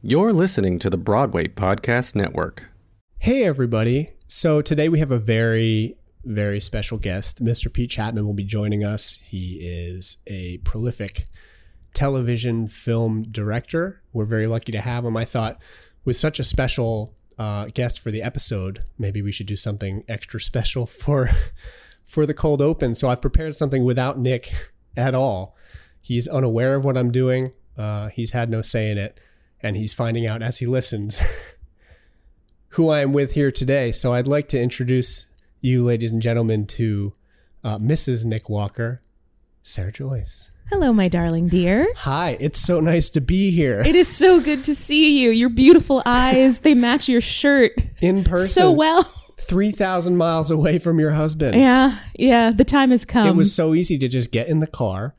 You're listening to the Broadway Podcast Network. Hey, everybody. So today we have a very, very special guest. Mr. Pete Chatmon will be joining us. He is a prolific television film director. We're very lucky to have him. I thought with such a special uh, guest for the episode, maybe we should do something extra special for for the cold open. So I've prepared something without Nick at all. He's unaware of what I'm doing. Uh, he's had no say in it and he's finding out as he listens who I am with here today. So I'd like to introduce you, ladies and gentlemen, to uh, Mrs. Nick Walker, Sarah Joyce. Hello, my darling dear. Hi, it's so nice to be here It is so good to see you. Your beautiful eyes, they match your shirt in person. so well. 3,000 miles away from your husband. Yeah, yeah, the time has come. It was so easy to just get in the car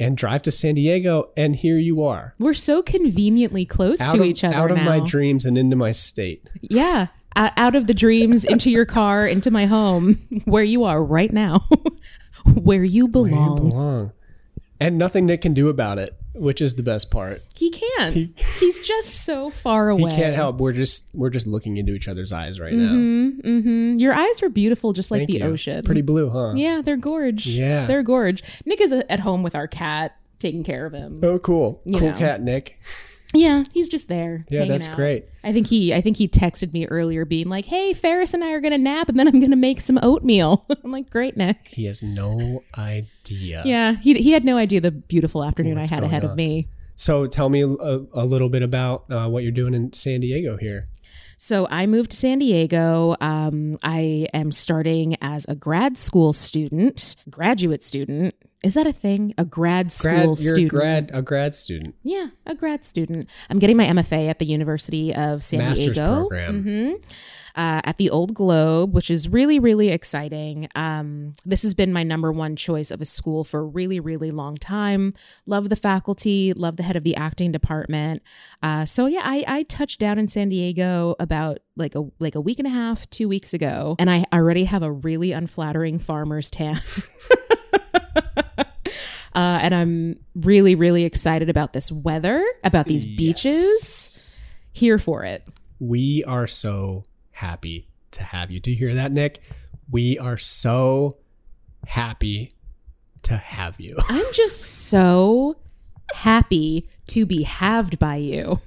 and drive to San Diego, and here you are. We're so conveniently close Out to of, each other out of now. my dreams and into my state. yeah, out of the dreams, into your car, into my home, where you are right now, where you Where you belong. belong. And nothing Nick can do about it, which is the best part. He can't. He's just so far away. He can't help. We're just we're just looking into each other's eyes right Mm-hmm. Your eyes are beautiful, just like Thank the you. ocean. Pretty blue, huh? Yeah, they're gorge. Yeah. they're gorge. Nick is at home with our cat, taking care of him. Oh, cool. You cool know. cat, Nick. Yeah, he's just there. Yeah, that's out. great. I think he I think he texted me earlier being like, "Hey, Ferris and I are going to nap and then I'm going to make some oatmeal." I'm like, "Great, Nick." He has no idea. Yeah, he he had no idea the beautiful afternoon What's I had ahead on? of me. So tell me a, a little bit about uh, what you're doing in San Diego here. So I moved to San Diego. Um, I am starting as a grad school student, graduate student. Is that a thing? A grad school Grad, you're student? grad, a grad student, Yeah, a grad student. I'm getting my MFA at the University of San master's Diego. program. hmm Uh, at the Old Globe, which is really, really exciting. Um, this has been my number one choice of a school for a really, really long time. Love the faculty, love the head of the acting department. Uh, so yeah, I, I touched down in San Diego about like a like a week and a half, two weeks ago, and I already have a really unflattering farmer's tan. Uh, and I'm really, really excited about this weather, about these beaches. Here for it. We are so happy to have you. Do you hear that, Nick? We are so happy to have you. I'm just so happy to be halved by you.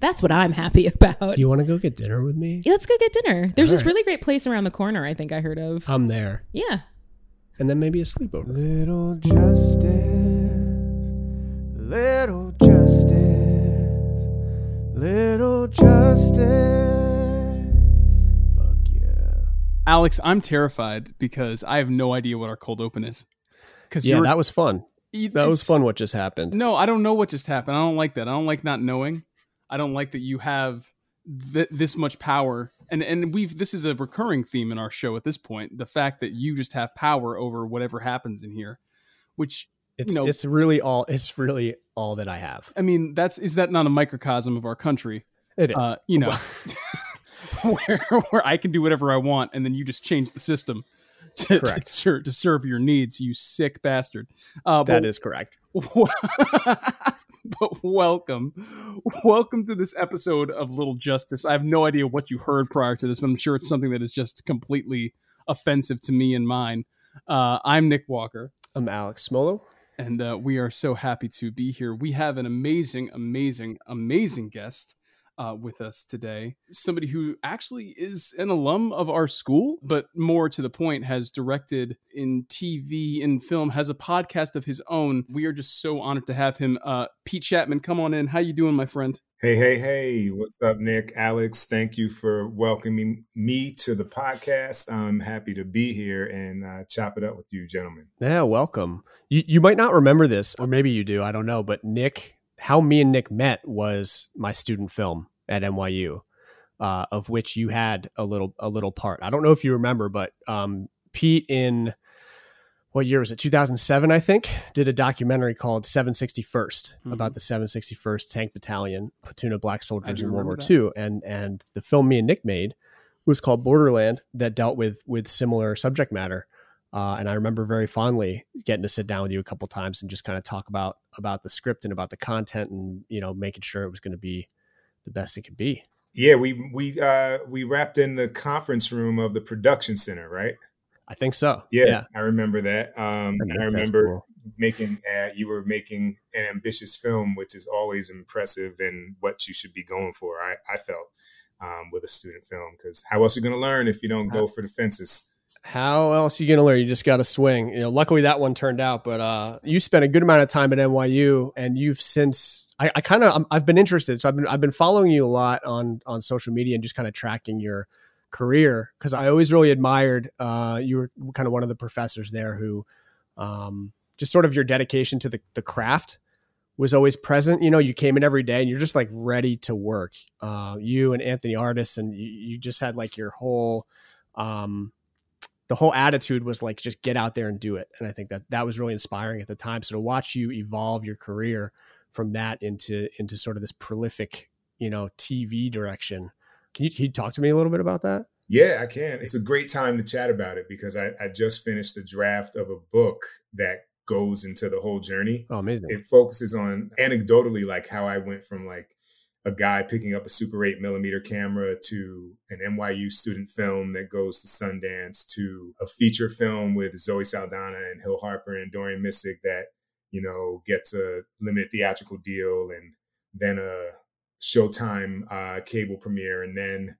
That's what I'm happy about. You want to go get dinner with me? Yeah, Let's go get dinner. There's All this right. really great place around the corner. I think I heard of. I'm there, Yeah. and then maybe a sleepover. Little justice, little justice, little justice. Alex, I'm terrified because I have no idea what our cold open is. Because Yeah, that was fun. That was fun. What just happened? No, I don't know what just happened. I don't like that. I don't like not knowing. I don't like that you have th- this much power. And and we've this is a recurring theme in our show at this point. The fact that you just have power over whatever happens in here, which It's you know, it's really all it's really all that I have. I mean, that's is that not a microcosm of our country? It is. Uh, you know, where where I can do whatever I want, and then you just change the system to, to, Correct. ser- to serve your needs. You sick bastard. Uh, that but- is correct. but welcome, welcome to this episode of Little Justice. I have no idea what you heard prior to this, but I'm sure it's something that is just completely offensive to me and mine. Uh, I'm Nick Walker, I'm Alex Smolo. and uh, we are so happy to be here. We have an amazing, amazing, amazing guest. Uh, with us today, somebody who actually is an alum of our school, but more to the point, has directed in TV, and film, has a podcast of his own. We are just so honored to have him. Uh, Pete Chatmon, come on in. How you doing, my friend? Hey, hey, hey, what's up, Nick? Alex, thank you for welcoming me to the podcast. I'm happy to be here and uh, chop it up with you, gentlemen. Yeah, welcome. You you might not remember this, or maybe you do. I don't know. But Nick, how me and Nick met was my student film at NYU, uh, of which you had a little a little part. I don't know if you remember, but um, Pete in what year was it? 2007, I think, did a documentary called 761st Mhm. about the 761st Tank Battalion, platoon of black soldiers in World War II, and and the film me and Nick made was called Borderland that dealt with with similar subject matter. Uh, and I remember very fondly getting to sit down with you a couple times and just kind of talk about about the script and about the content and you know making sure it was going to be the best it could be. Yeah, we we uh we wrapped in the conference room of the production center, right? I think so. Yeah, yeah. I remember that. Um, and I remember festival. making uh, you were making an ambitious film, which is always impressive and what you should be going for. I I felt um, with a student film because how else are you going to learn if you don't go for the fences? How else are you going to learn? You just got to swing. You know, luckily that one turned out, but uh, you spent a good amount of time at NYU, and you've since. I, I kind of I've been interested, so I've been I've been following you a lot on on social media and just kind of tracking your career because I always really admired. Uh, you were kind of one of the professors there who, um, just sort of your dedication to the the craft was always present. You know, you came in every day and you're just like ready to work. Uh, you and Anthony Artis, and you, you just had like your whole. Um, the whole attitude was like just get out there and do it and i think that that was really inspiring at the time so to watch you evolve your career from that into into sort of this prolific you know tv direction can you, can you talk to me a little bit about that Yeah, I can. It's a great time to chat about it because I, I just finished the draft of a book that goes into the whole journey. oh amazing It focuses on anecdotally like how I went from like a guy picking up a super 8 millimeter camera to an NYU student film that goes to Sundance to a feature film with Zoe Saldana and Hill Harper and Dorian Missick that, you know, gets a limited theatrical deal and then a Showtime uh, cable premiere and then,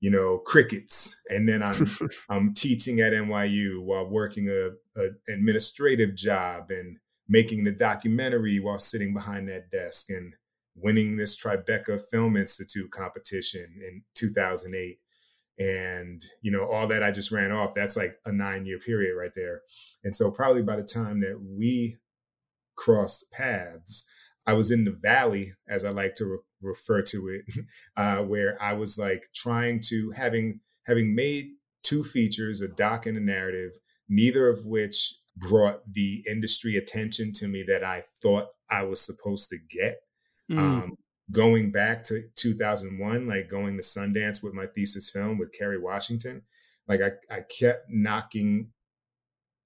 you know, crickets. And then I'm I'm teaching at NYU while working a, a administrative job and making the documentary while sitting behind that desk and winning this Tribeca Film Institute competition in 2008. And, you know, all that I just ran off, that's like a nine year period right there. And so, probably by the time that we crossed paths, I was in the valley, as I like to re- refer to it, uh, where I was like trying to having having made two features, a doc and a narrative, neither of which brought the industry attention to me that I thought I was supposed to get. Mm. Um, going back to 2001, like going to Sundance with my thesis film with Kerry Washington, like I, I kept knocking,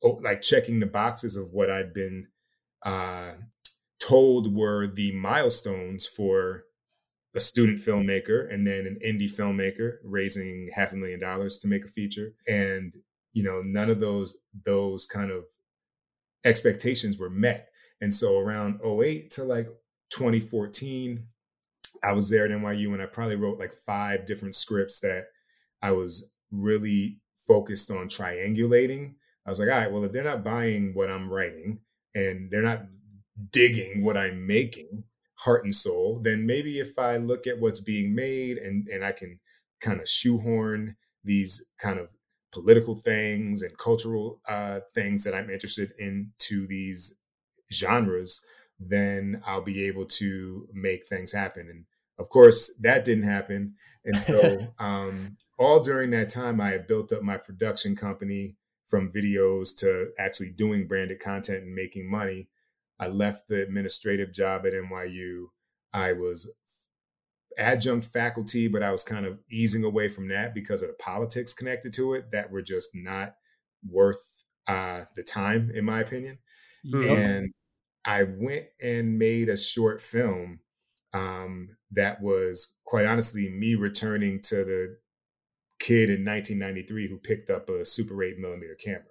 oh, like checking the boxes of what I'd been uh, told were the milestones for a student filmmaker and then an indie filmmaker raising half a million dollars to make a feature. And, you know, none of those, those kind of expectations were met. And so around 08 to like 2014, I was there at NYU and I probably wrote like five different scripts that I was really focused on triangulating. I was like, all right, well, if they're not buying what I'm writing and they're not digging what I'm making, heart and soul, then maybe if I look at what's being made and, and I can kind of shoehorn these kind of political things and cultural uh, things that I'm interested in to these genres, then I'll be able to make things happen. And of course, that didn't happen. And so, um, all during that time, I had built up my production company from videos to actually doing branded content and making money. I left the administrative job at NYU. I was adjunct faculty, but I was kind of easing away from that because of the politics connected to it that were just not worth uh, the time, in my opinion. Yep. And I went and made a short film um, that was quite honestly me returning to the kid in 1993 who picked up a Super 8 millimeter camera.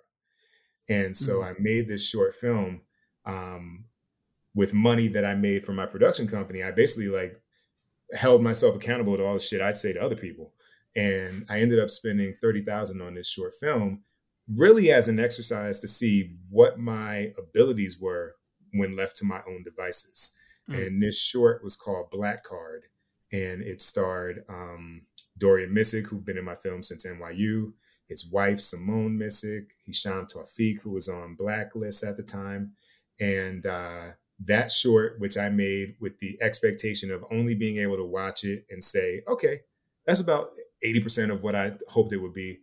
And so I made this short film um, with money that I made from my production company. I basically like held myself accountable to all the shit I'd say to other people. And I ended up spending 30,000 on this short film really as an exercise to see what my abilities were when left to my own devices. Mm. And this short was called Black Card, and it starred um, Dorian Missick, who'd been in my film since NYU, his wife Simone Missick, Hisham Tawfiq, who was on Blacklist at the time, and uh, that short, which I made with the expectation of only being able to watch it and say, okay, that's about 80% of what I hoped it would be,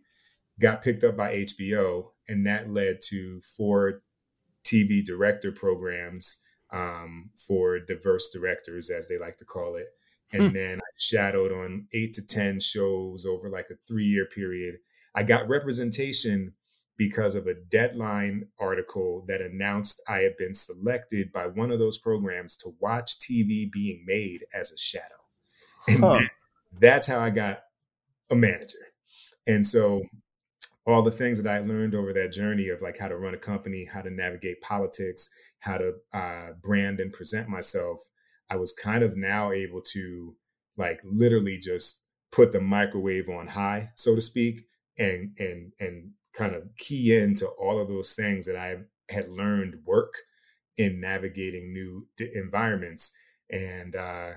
got picked up by HBO. And that led to four TV director programs um, for diverse directors, as they like to call it. And then I shadowed on eight to 10 shows over like a three year period. I got representation because of a deadline article that announced I had been selected by one of those programs to watch TV being made as a shadow. And Huh. that- that's how I got a manager. And so all the things that I learned over that journey of like how to run a company, how to navigate politics, how to uh, brand and present myself, I was kind of now able to like literally just put the microwave on high, so to speak, and and and kind of key into all of those things that I had learned work in navigating new environments. And uh,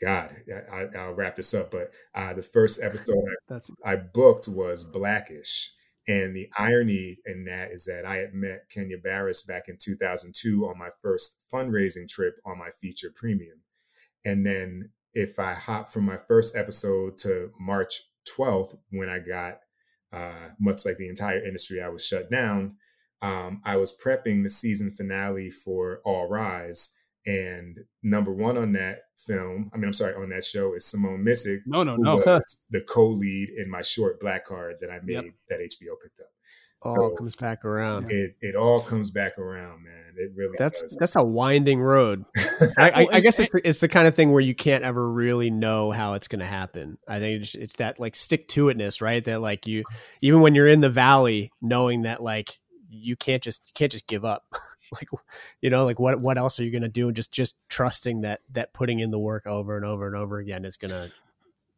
God, I, I- I'll wrap this up. But uh, the first episode That's I booked was Blackish. And the irony in that is that I had met Kenya Barris back in 2002 on my first fundraising trip on my feature premium. And then if I hop from my first episode to March 12th, when I got, uh, much like the entire industry, I was shut down, um, I was prepping the season finale for All Rise. And number one on that film, I mean, I'm sorry, on that show is Simone Missick, no, no, who no. was the co-lead in my short black card that I made Yep. that HBO picked up. All So- comes back around. It it all comes back around, man. It really That's does. that's a winding road. I, I, I guess it's the, it's the kind of thing where you can't ever really know how it's going to happen. I think it's, it's that like stick to itness, right? That like you even when you're in the valley, knowing that like you can't just you can't just give up. like you know, like what what else are you going to do? And just just trusting that that putting in the work over and over and over again is going to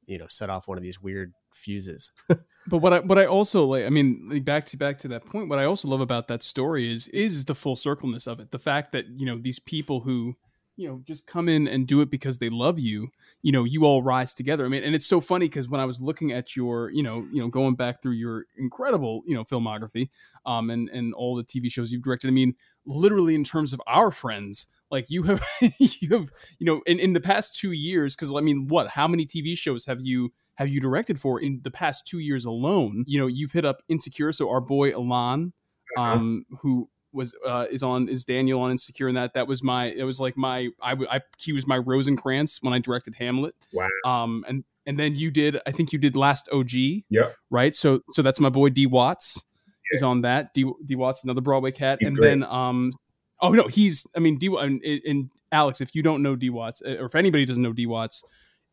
you know set off one of these weird fuses. But what I what I also like, I mean, back to back to that point. What I also love about that story is is the full circleness of it. The fact that you know these people who you know just come in and do it because they love you. You know, you all rise together. I mean, and it's so funny because when I was looking at your, you know, you know, going back through your incredible, you know, filmography, um, and and all the TV shows you've directed. I mean, literally in terms of our friends. Like you have, you have, you know, in, in the past two years, because I mean, what? How many TV shows have you have you directed for in the past two years alone? You know, you've hit up Insecure, so our boy Y'lan, um, who was uh, is on is Daniel on Insecure, and that that was my it was like my I, I he was my Rosencrantz when I directed Hamlet. Wow. Um, and and then you did I think you did Last OG, Yep. right? So so that's my boy D Watts is on that. D D Watts, another Broadway cat, He's and great. then um, oh no, he's I mean D and, and Alex, if you don't know D Watts, uh, or if anybody doesn't know D Watts,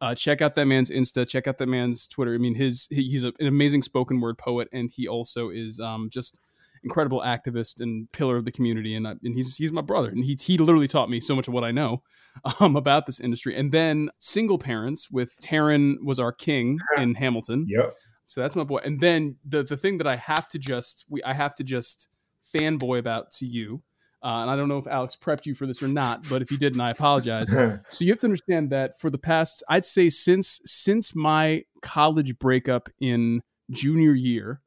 uh, check out that man's Insta, check out that man's Twitter. I mean, his he, he's a, an amazing spoken word poet, and he also is um just incredible activist and pillar of the community, and I, and he's he's my brother, and he he literally taught me so much of what I know um about this industry. And then single parents with Taran was our king in Hamilton. Yep. So that's my boy. And then the the thing that I have to just we I have to just fanboy about to you. Uh, and I don't know if Alex prepped you for this or not, but if you didn't, I apologize. so you have to understand that for the past, I'd say since since my college breakup in junior year,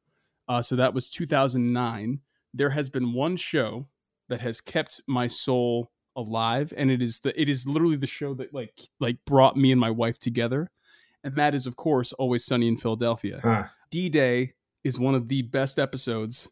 uh, so that was 2009. There has been one show that has kept my soul alive, and it is the it is literally the show that like like brought me and my wife together, and that is of course always sunny in Philadelphia. Huh. D Day is one of the best episodes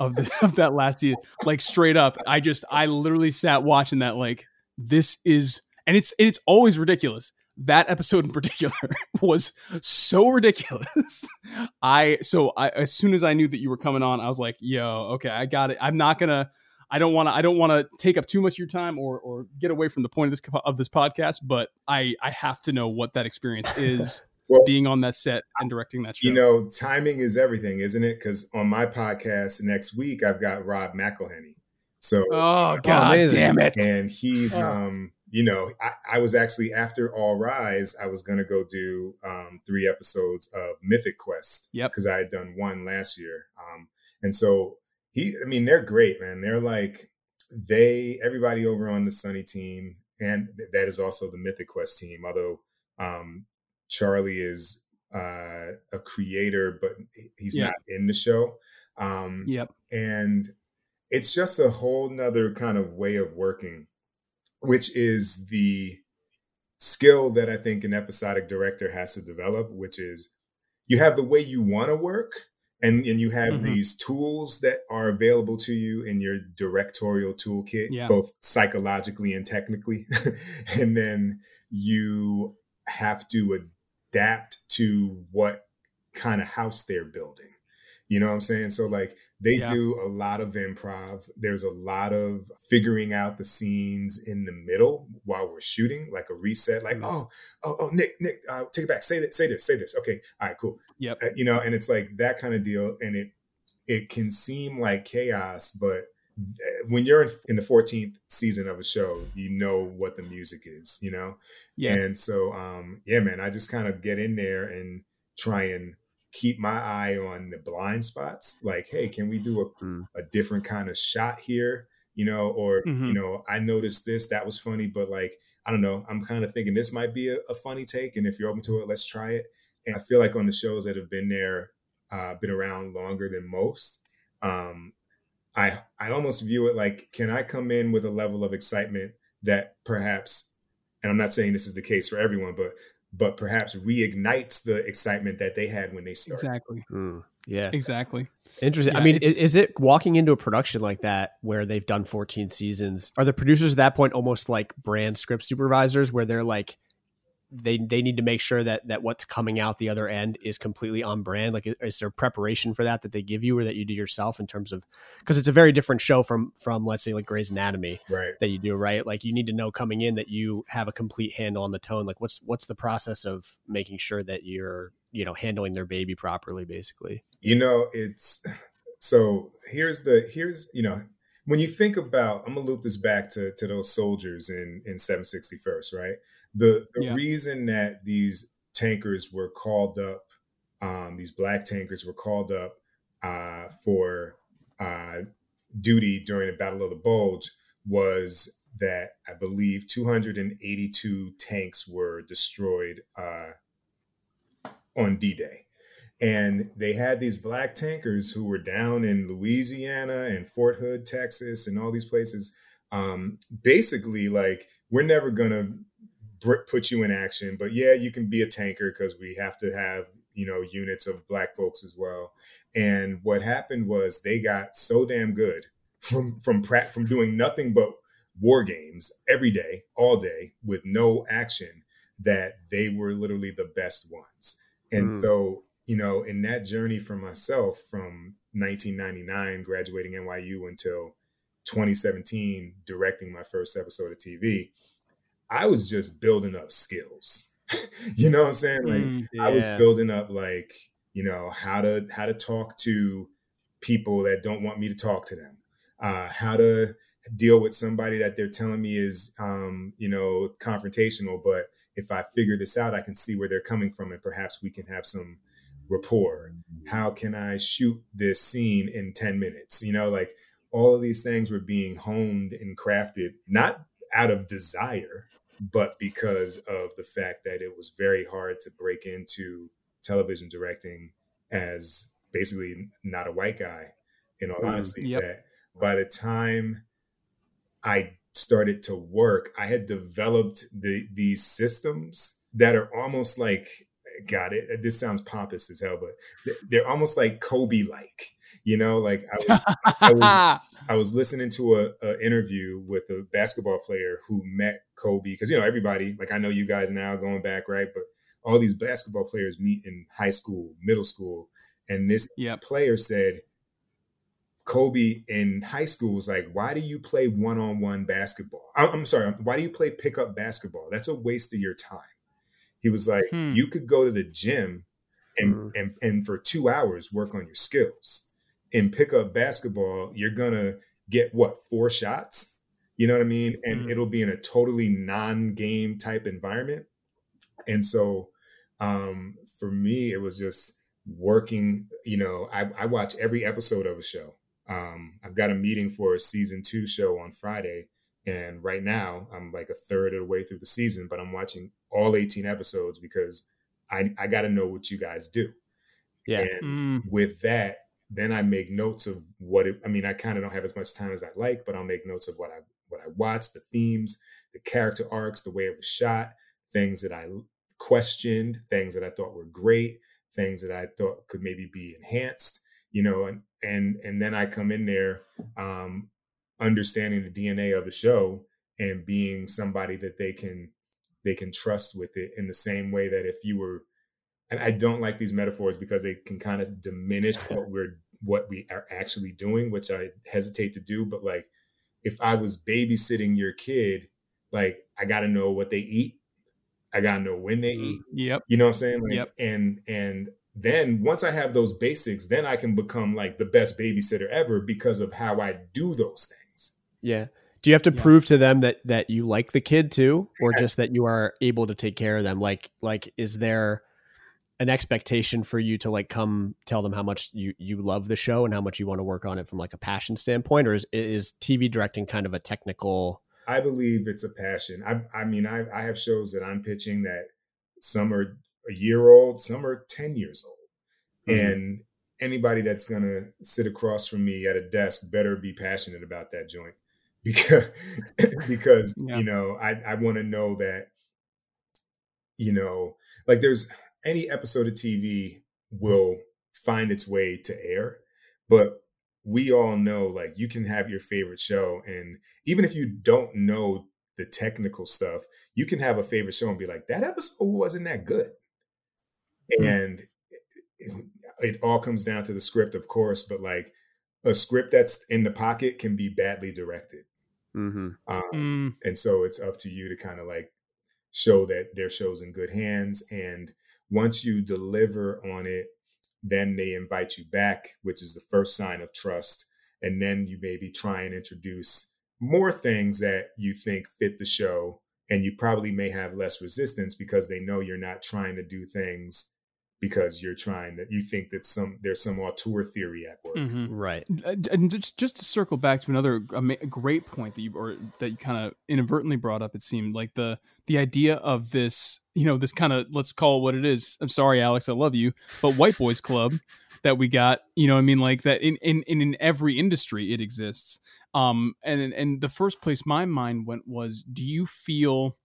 of the, of that last year. Like straight up, I just I literally sat watching that. Like this is, and it's it's always ridiculous. That episode in particular was so ridiculous. I so I as soon as I knew that you were coming on, I was like, "Yo, okay, I got it. I'm not gonna." I don't want to. I don't want to take up too much of your time or or get away from the point of this of this podcast. But I I have to know what that experience is Well- being on that set and directing that show. You know, timing is everything, isn't it? Because on my podcast next week, I've got Rob McElhenney. So, Oh God amazing. damn it! and he's, Oh. um, you know, I, I was actually after All Rise, I was going to go do um, three episodes of Mythic Quest. Yep. Because I had done one last year. Um, and so he, I mean, they're great, man. They're like, they, everybody over on the Sunny team, and th- that is also the Mythic Quest team, although um, Charlie is uh, a creator, but he's Yeah. not in the show. Um, Yep. and it's just a whole nother kind of way of working which is the skill that i think an episodic director has to develop which is you have the way you want to work and, and you have Mhm. these tools that are available to you in your directorial toolkit Yeah. both psychologically and technically and then you have to adapt to what kind of house they're building You know what I'm saying? So like they Yeah. do a lot of improv. There's a lot of figuring out the scenes in the middle while we're shooting, like a reset. Like, oh, oh, oh, Nick, Nick, uh, take it back. Say that, say this, say this. Okay, all right, cool. Yep. Uh, you know, and it's like that kind of deal, and it it can seem like chaos, but uh, when you're in, in the 14th season of a show, you know what the music is. You know, Yeah. and so, um, yeah, man, I just kind of get in there and try and keep my eye on the blind spots. Like, hey, can we do a, Mm. a different kind of shot here? You know, or, Mhm. you know, I noticed this, that was funny, but like, I don't know, I'm kind of thinking this might be a, a funny take. And if you're open to it, let's try it. And I feel like on the shows that have been there, uh, been around longer than most, um, I I almost view it like, can I come in with a level of excitement that perhaps, and I'm not saying this is the case for everyone, but but perhaps reignites the excitement that they had when they started. Exactly. Mm, yeah. Exactly. Interesting. I mean, is, is it walking into a production like that where they've done 14 seasons? Are the producers at that point almost like brand script supervisors where they're like, they they need to make sure that that what's coming out the other end is completely on brand like is, there preparation for that that they give you or that you do yourself in terms of because it's a very different show from from let's say like Grey's Anatomy Right. that you do right like you need to know coming in that you have a complete handle on the tone like what's what's the process of making sure that you're you know handling their baby properly basically You know, it's so here's the here's you know when you think about I'm gonna loop this back to to those soldiers in in 761st, right? The the Yeah. reason that these tankers were called up, um, these black tankers were called up uh, for uh, duty during the Battle of the Bulge was that I believe 282 tanks were destroyed uh, on D-Day and they had these black tankers who were down in Louisiana and Fort Hood, Texas, and all these places. Um, basically, like we're never gonna br- put you in action, but yeah, you can be a tanker because we have to have you know units of black folks as well. And what happened was they got so damn good from from pra- from doing nothing but war games every day, all day with no action that they were literally the best ones. And Mm. so, you know, in that journey for myself from 1999, graduating NYU until 2017, directing my first episode of TV, I was just building up skills. you know what I'm saying? Like Mm, I was building up like, you know, how to how to talk to people that don't want me to talk to them. Uh how to deal with somebody that they're telling me is um, you know, confrontational, but if I figure this out, I can see where they're coming from and perhaps we can have some rapport. How can I shoot this scene in 10 minutes? You know, like all of these things were being honed and crafted, not out of desire, but because of the fact that it was very hard to break into television directing as basically not a white guy, in all Mm, honesty. yep. That by the time I started to work, I had developed the these systems that are almost like God, it this sounds pompous as hell, but they're almost like Kobe like. You know, like I was, I was, I was listening to a, a interview with a basketball player who met Kobe because you know everybody like I know you guys now going back right, but all these basketball players meet in high school, middle school, and this Yep. player said Kobe in high school was like, "Why do you play one on one basketball? I'm, I'm sorry, why do you play pickup basketball? That's a waste of your time." He was like, Hmm. "You could go to the gym and Mm. and and for two hours work on your skills. In pickup basketball, you're gonna get what four shots." You know what I mean? And Mm. it'll be in a totally non-game type environment. And so um, for me, it was just working. You know, I, I watch every episode of a show. Um, I've got a meeting for a season two show on Friday. And right now, I'm like a third of the way through the season, but I'm watching all 18 episodes because I, I got to know what you guys do. Yeah. And Mm, with that, then I make notes of what it, I mean, I kind of don't have as much time as I like, but I'll make notes of what I what I watched, the themes, the character arcs, the way it was shot, things that I questioned, things that I thought were great, things that I thought could maybe be enhanced, you know, and and and then I come in there um understanding the DNA of the show and being somebody that they can they can trust with it in the same way that if you were and I don't like these metaphors because they can kind of diminish what we're what we are actually doing, which I hesitate to do. But like, if I was babysitting your kid, like I got to know what they eat, I got to know when they mm, eat. Yep. You know what I'm saying? Like, Yep. And and then once I have those basics, then I can become like the best babysitter ever because of how I do those things. Yeah. Do you have to Yeah. prove to them that that you like the kid too, or just that you are able to take care of them? Like, like, is there an expectation for you to like come tell them how much you you love the show and how much you want to work on it from like a passion standpoint, or is is TV directing kind of a technical? I believe it's a passion. I, I mean, I, I have shows that I'm pitching that some are a year old, some are 10 years old. Mhm. And anybody that's going to sit across from me at a desk better be passionate about that joint because, because Yeah. you know, I, I want to know that, you know, like there's any episode of TV will find its way to air, but we all know like you can have your favorite show and even if you don't know the technical stuff, you can have a favorite show and be like, that episode wasn't that good. And it, it all comes down to the script, of course, but like a script that's in the pocket can be badly directed. Mm-hmm. Um, Mm, and so it's up to you to kind of like show that their show's in good hands. And once you deliver on it, then they invite you back, which is the first sign of trust. And then you maybe try and introduce more things that you think fit the show. And you probably may have less resistance because they know you're not trying to do things because you're trying that you think that some there's some auteur theory at work. mhm. Right. Uh, and just just to circle back to another great point that you or that you kind of inadvertently brought up it seemed like the the idea of this you know this kind of let's call it what it is i'm sorry alex i love you but white boys club that we got you know i mean like that in in in, in every industry it exists um and and the first place my mind went was do you feel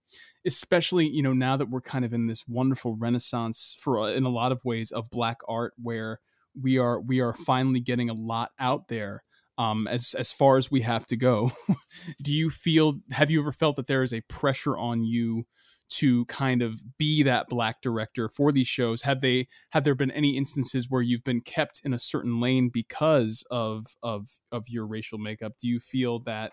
especially you know now that we're kind of in this wonderful renaissance for uh, in a lot of ways of black art where we are we are finally getting a lot out there um as as far as we have to go. Do you feel have you ever felt that there is a pressure on you to kind of be that black director for these shows? Have they have there been any instances where you've been kept in a certain lane because of of of your racial makeup? Do you feel that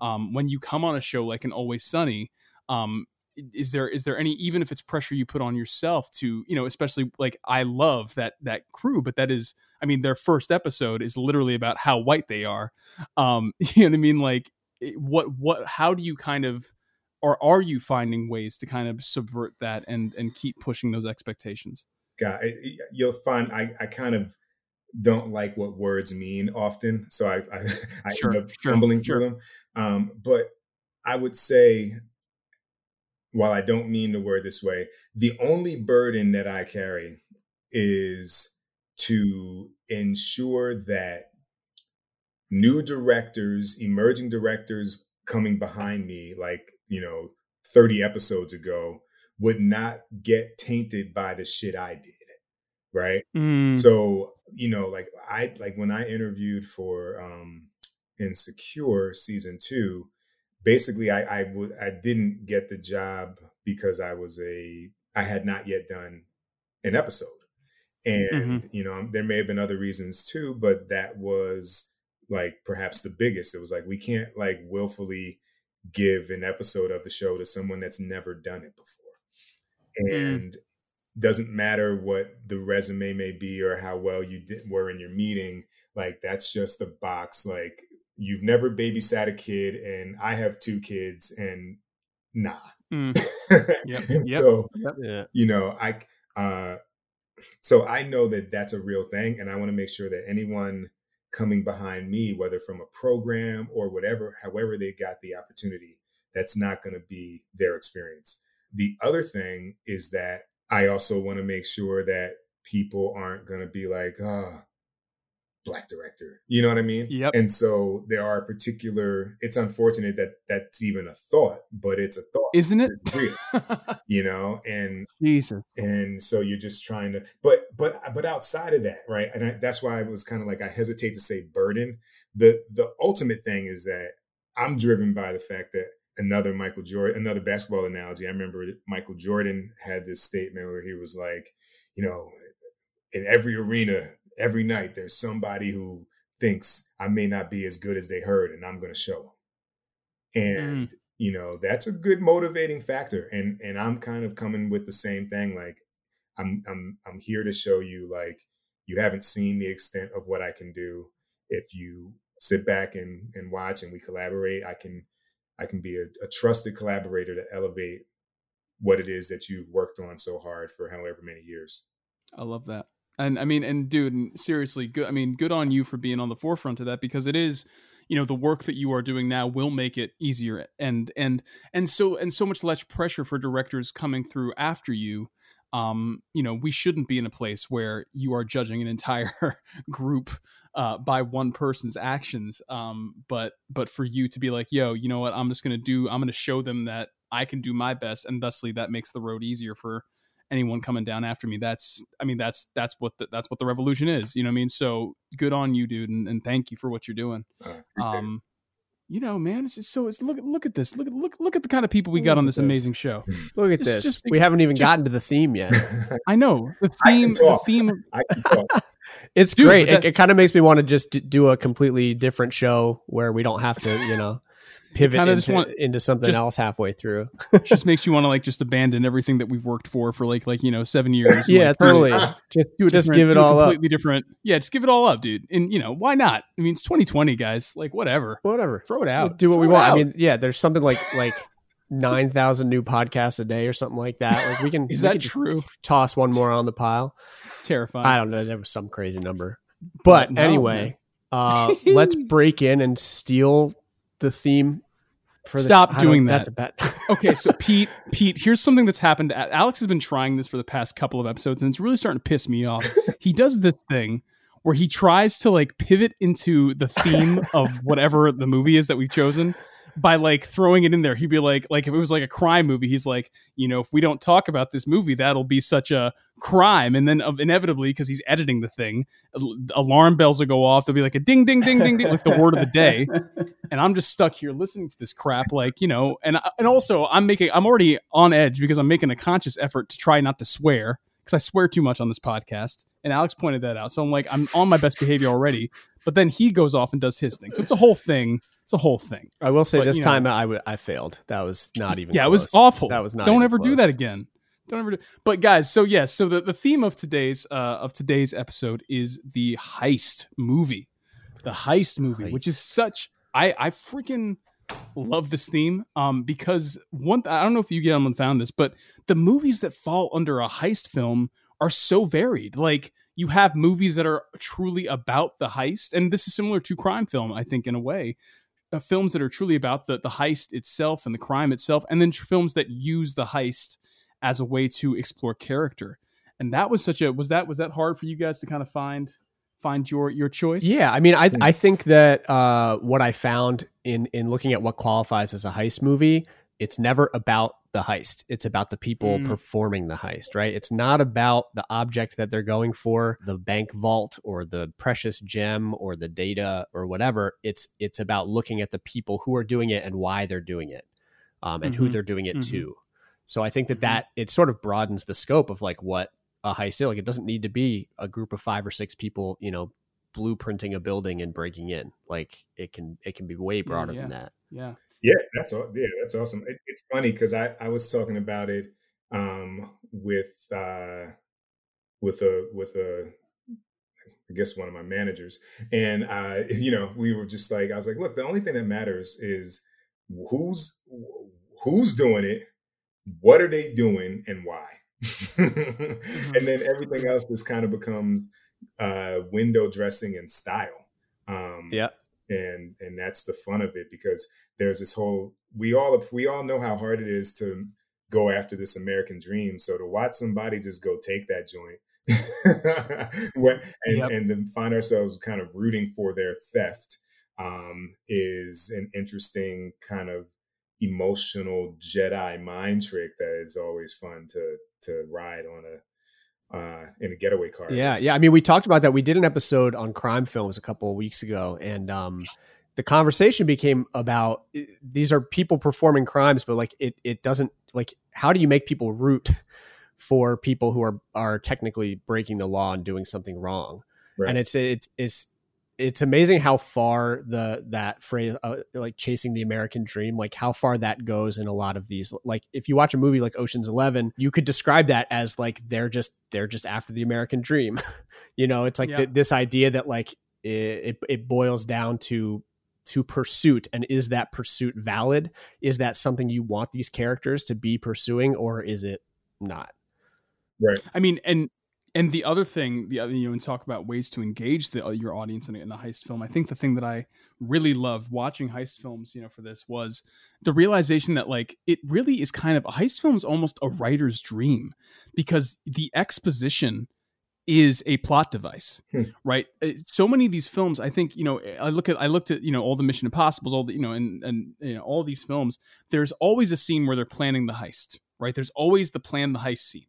um when you come on a show like an always sunny um is there is there any even if it's pressure you put on yourself to you know especially like i love that that crew but that is i mean their first episode is literally about how white they are um you know what i mean like what what how do you kind of or are you finding ways to kind of subvert that and and keep pushing those expectations guy. it- it- You'll find I, I kind of don't like what words mean often, so I I, I Sure, end up sure, stumbling sure. through them. Um, but I would say, while I don't mean the word this way, the only burden that I carry is to ensure that new directors, emerging directors coming behind me, like you know, thirty episodes ago, would not get tainted by the shit I did. Right. Mm, So, you know, like I like when I interviewed for um Insecure season two, basically I I would I didn't get the job because I was a I had not yet done an episode. And you know, there may have been other reasons too, but that was like perhaps the biggest. It was like we can't like willfully give an episode of the show to someone that's never done it before. Mm. And doesn't matter what the resume may be or how well you did, were in your meeting. Like that's just a box. Like you've never babysat a kid, and I have two kids, and nah. mm, Yep, yep. So Yeah. you know, I uh, so I know that that's a real thing, and I want to make sure that anyone coming behind me, whether from a program or whatever, however they got the opportunity, that's not going to be their experience. The other thing is that I also want to make sure that people aren't going to be like, ah, black director. You know what I mean? Yep. And so there are particular. It's unfortunate that that's even a thought, but it's a thought. isn't it you know, and jesus and so you're just trying to but but but outside of that right and I, that's why i was kind of like i hesitate to say burden the the ultimate thing is that i'm driven by the fact that another Michael Jordan, another basketball analogy. I remember Michael Jordan had this statement where he was like, you know, in every arena, every night, there's somebody who thinks I may not be as good as they heard, and I'm going to show them. And mm. you know, that's a good motivating factor. And and I'm kind of coming with the same thing. Like, I'm I'm I'm here to show you, like, you haven't seen the extent of what I can do. If you sit back and and watch and we collaborate, I can I can be a, a trusted collaborator to elevate what it is that you've worked on so hard for however many years. I love that. And I mean, and dude, seriously, good. I mean, good on you for being on the forefront of that because it is, you know, the work that you are doing now will make it easier and and and so and so much less pressure for directors coming through after you. Um, you know, we shouldn't be in a place where you are judging an entire group uh, by one person's actions. Um, but but for you to be like, yo, you know what? I'm just gonna do. I'm gonna show them that I can do my best, and thusly that makes the road easier for anyone coming down after me. That's I mean that's that's what the, that's what the revolution is. You know what I mean? So good on you, dude, and, and thank you for what you're doing. Um, you know, man, it's just so it's look look at this. Look at look look at the kind of people we got on this, this. amazing show. Look at just, this. Just, we haven't even just, gotten to the theme yet. I know the theme. The theme. it's Dude, great. That, it, it kind of makes me want to just do a completely different show where we don't have to, you know, pivot into, want, into something just, else halfway through. just makes you want to like just abandon everything that we've worked for for like like you know seven years. yeah, like, totally. just do just give it all completely up. Completely different. Yeah, just give it all up, dude. And you know why not? I mean, it's 2020, guys. Like whatever, whatever. Throw it out. We'll do what Throw we want. Out. I mean, yeah. There's something like like. 9,000 new podcasts a day or something like that. Like we can Is we that true? Toss one more on the pile. Terrifying. I don't know, there was some crazy number. But no, anyway, uh let's break in and steal the theme for Stop doing that. That's a bet. okay, so Pete, Pete, here's something that's happened. Alex has been trying this for the past couple of episodes, and it's really starting to piss me off. he does this thing where he tries to like pivot into the theme of whatever the movie is that we've chosen by like throwing it in there. He'd be like, like if it was like a crime movie, he's like, you know, if we don't talk about this movie, that'll be such a crime. And then uh, inevitably, because he's editing the thing, alarm bells will go off. There'll be like a ding, ding, ding, ding, ding, like the word of the day. And I'm just stuck here listening to this crap, like you know. And and also, I'm making, I'm already on edge because I'm making a conscious effort to try not to swear because I swear too much on this podcast. And Alex pointed that out. So I'm like, I'm on my best behavior already. But then he goes off and does his thing. So it's a whole thing. It's a whole thing. I will say but, this time know, I, w- I failed. That was not even. Yeah, close. it was awful. That was not. Don't ever close. do that again. Don't ever do. But guys, so yes, so the, the theme of today's uh, of today's episode is the heist movie, the heist movie, heist. which is such. I I freaking love this theme um because one I don't know if you gentlemen found this, but the movies that fall under a heist film are so varied. Like you have movies that are truly about the heist, and this is similar to crime film, I think, in a way. Uh, films that are truly about the the heist itself and the crime itself, and then tr- films that use the heist as a way to explore character. And that was such a was that was that hard for you guys to kind of find find your your choice? Yeah, I mean, I I think that uh, what I found in in looking at what qualifies as a heist movie, it's never about the heist. It's about the people mm. performing the heist, right? It's not about the object that they're going for, the bank vault or the precious gem or the data or whatever. It's it's about looking at the people who are doing it and why they're doing it, um, and mm-hmm. who they're doing it mm-hmm. to. So I think that mm-hmm. that it sort of broadens the scope of like what a heist is. Like it doesn't need to be a group of five or six people, you know, blueprinting a building and breaking in. Like it can it can be way broader yeah, than that. Yeah. Yeah, that's yeah, that's awesome. It, it's funny because I I was talking about it um, with uh, with a with a I guess one of my managers, and uh, you know we were just like I was like, look, the only thing that matters is who's who's doing it, what are they doing, and why, mm-hmm. and then everything else just kind of becomes uh, window dressing and style. Um, yeah, and and that's the fun of it because there's this whole we all we all know how hard it is to go after this American dream. So to watch somebody just go take that joint and, yep. and then find ourselves kind of rooting for their theft um, is an interesting kind of emotional Jedi mind trick that is always fun to to ride on a uh, in a getaway car. Yeah, yeah. I mean, we talked about that. We did an episode on crime films a couple of weeks ago, and um, the conversation became about eh, these are people performing crimes, but like it it doesn't like how do you make people root for people who are are technically breaking the law and doing something wrong? Right. And it's it's it's it's amazing how far the that phrase uh, like chasing the american dream like how far that goes in a lot of these like if you watch a movie like oceans 11 you could describe that as like they're just they're just after the american dream you know it's like Yeah. th- this idea that like it, it it boils down to to pursuit and is that pursuit valid is that something you want these characters to be pursuing or is it not Right. I mean, and and the other thing, the other you know, and talk about ways to engage the your audience in a, in a heist film. I think the thing that I really loved watching heist films, you know, for this was the realization that like it really is kind of a heist film is almost a writer's dream because the exposition is a plot device, Hmm. right? Uh, So many of these films, I think, you know, I look at I looked at you know all the Mission Impossible's, all the you know, and and you know all these films. There's always a scene where they're planning the heist, right? There's always the plan the heist scene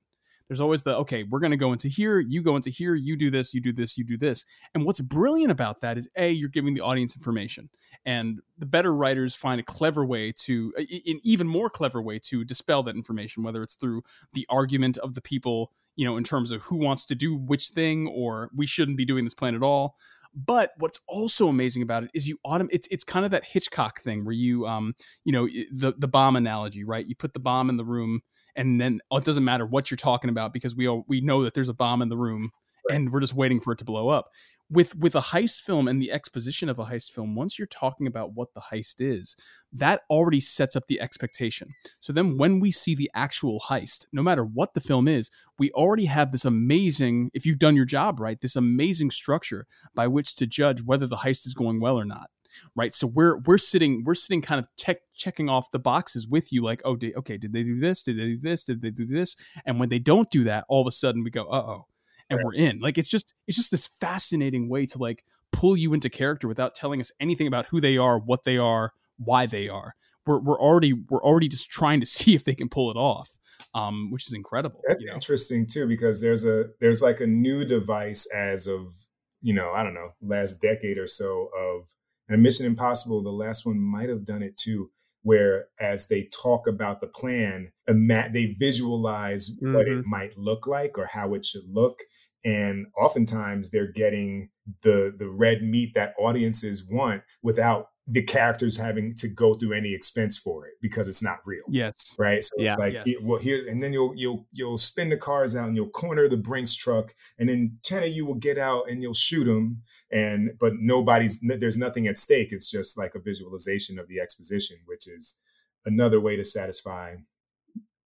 there's always the okay we're going to go into here you go into here you do this you do this you do this. And what's brilliant about that is a you're giving the audience information. And the better writers find a clever way to an even more clever way to dispel that information whether it's through the argument of the people you know in terms of who wants to do which thing or we shouldn't be doing this plan at all. But what's also amazing about it is you autom- it's it's kind of that Hitchcock thing where you um you know the the bomb analogy right? You put the bomb in the room and then oh, it doesn't matter what you're talking about because we all we know that there's a bomb in the room and we're just waiting for it to blow up. With with a heist film and the exposition of a heist film once you're talking about what the heist is that already sets up the expectation. So then when we see the actual heist no matter what the film is we already have this amazing if you've done your job right this amazing structure by which to judge whether the heist is going well or not right? So we're we're sitting we're sitting kind of check checking off the boxes with you like oh did, okay did they do this? Did they do this? Did they do this? And when they don't do that all of a sudden we go uh-oh and we're in. Like it's just it's just this fascinating way to like pull you into character without telling us anything about who they are what they are why they are. We're, we're already we're already just trying to see if they can pull it off um which is incredible That's you know? interesting too because there's a there's like a new device as of you know I don't know last decade or so of and Mission Impossible the last one might have done it too where as they talk about the plan they visualize what it mm-hmm. might look like or how it should look. And oftentimes they're getting the the red meat that audiences want without the characters having to go through any expense for it because it's not real yes right? So Yeah. like Yes. it- well here and then you'll you'll you'll spin the cars out and you'll corner the Brinks truck and then ten of you will get out and you'll shoot them and but nobody's there's nothing at stake. It's just like a visualization of the exposition, which is another way to satisfy,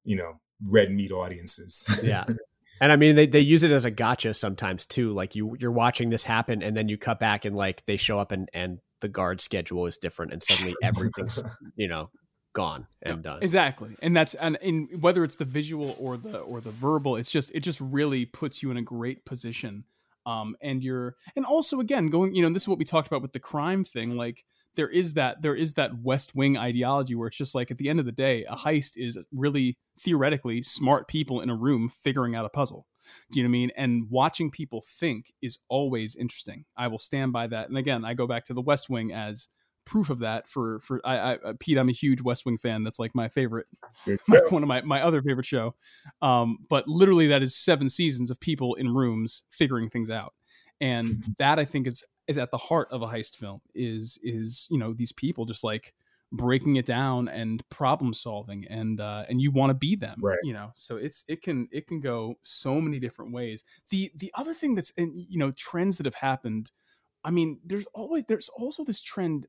you know, red meat audiences. yeah and i mean they, they use it as a gotcha sometimes too like you you're watching this happen and then you cut back and like they show up and and the guard schedule is different and suddenly everything's you know gone and done. exactly. And that's and, and whether it's the visual or the or the verbal it's just it just really puts you in a great position um and you're and also again going you know this is what we talked about with the crime thing like there is that there is that west wing ideology where it's just like at the end of the day a heist is really theoretically smart people in a room figuring out a puzzle do you know what i mean? And watching people think is always interesting. I will stand by that. And again i go back to the west wing as proof of that for for I, I uh, Pete I'm a huge West Wing fan. That's like my favorite one of my my other favorite show. Um but literally that is seven seasons of people in rooms figuring things out. And that I think is is at the heart of a heist film is is you know these people just like breaking it down and problem solving and uh and you want to be them Right. you know so it's it can it can go so many different ways the the other thing that's and you know trends that have happened I mean, there's always there's also this trend.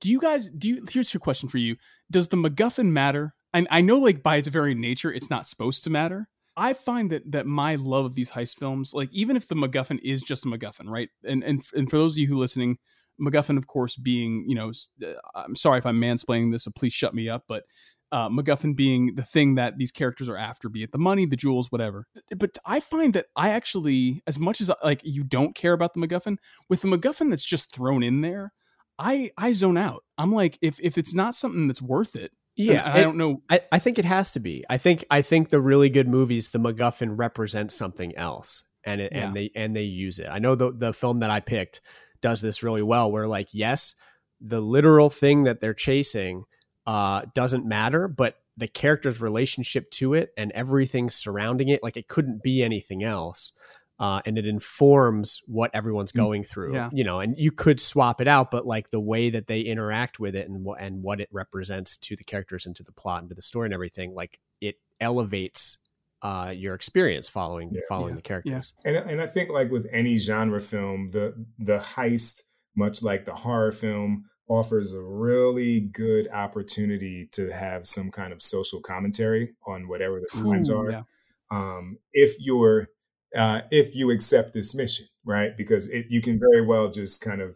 Do you guys do you here's your question for you. Does the MacGuffin matter? And I know like by its very nature it's not supposed to matter. I find that that my love of these heist films, like even if the MacGuffin is just a MacGuffin, right? And and and for those of you who are listening, MacGuffin, of course, being you know, uh, I'm sorry if I'm mansplaining this, so please shut me up. But uh, MacGuffin being the thing that these characters are after, be it the money, the jewels, whatever. But I find that I actually, as much as like you don't care about the MacGuffin, with the MacGuffin that's just thrown in there, I I zone out. I'm like, if if it's not something that's worth it, yeah I don't know. I, I think it has to be. I think I think the really good movies, the MacGuffin represents something else, and it, Yeah. and they and they use it. I know the the film that I picked does this really well. Where like, yes, the literal thing that they're chasing uh, doesn't matter, but the character's relationship to it and everything surrounding it, like it couldn't be anything else. Uh, and it informs what everyone's going through, yeah. you know, and you could swap it out, but like the way that they interact with it and, and what it represents to the characters and to the plot and to the story and everything, like it elevates uh, your experience following Yeah. following Yeah. the characters. And and I think like with any genre film, the the heist, much like the horror film, offers a really good opportunity to have some kind of social commentary on whatever the crimes Ooh, are. yeah. Um, if you're uh, if you accept this mission, right? Because it, you can very well just kind of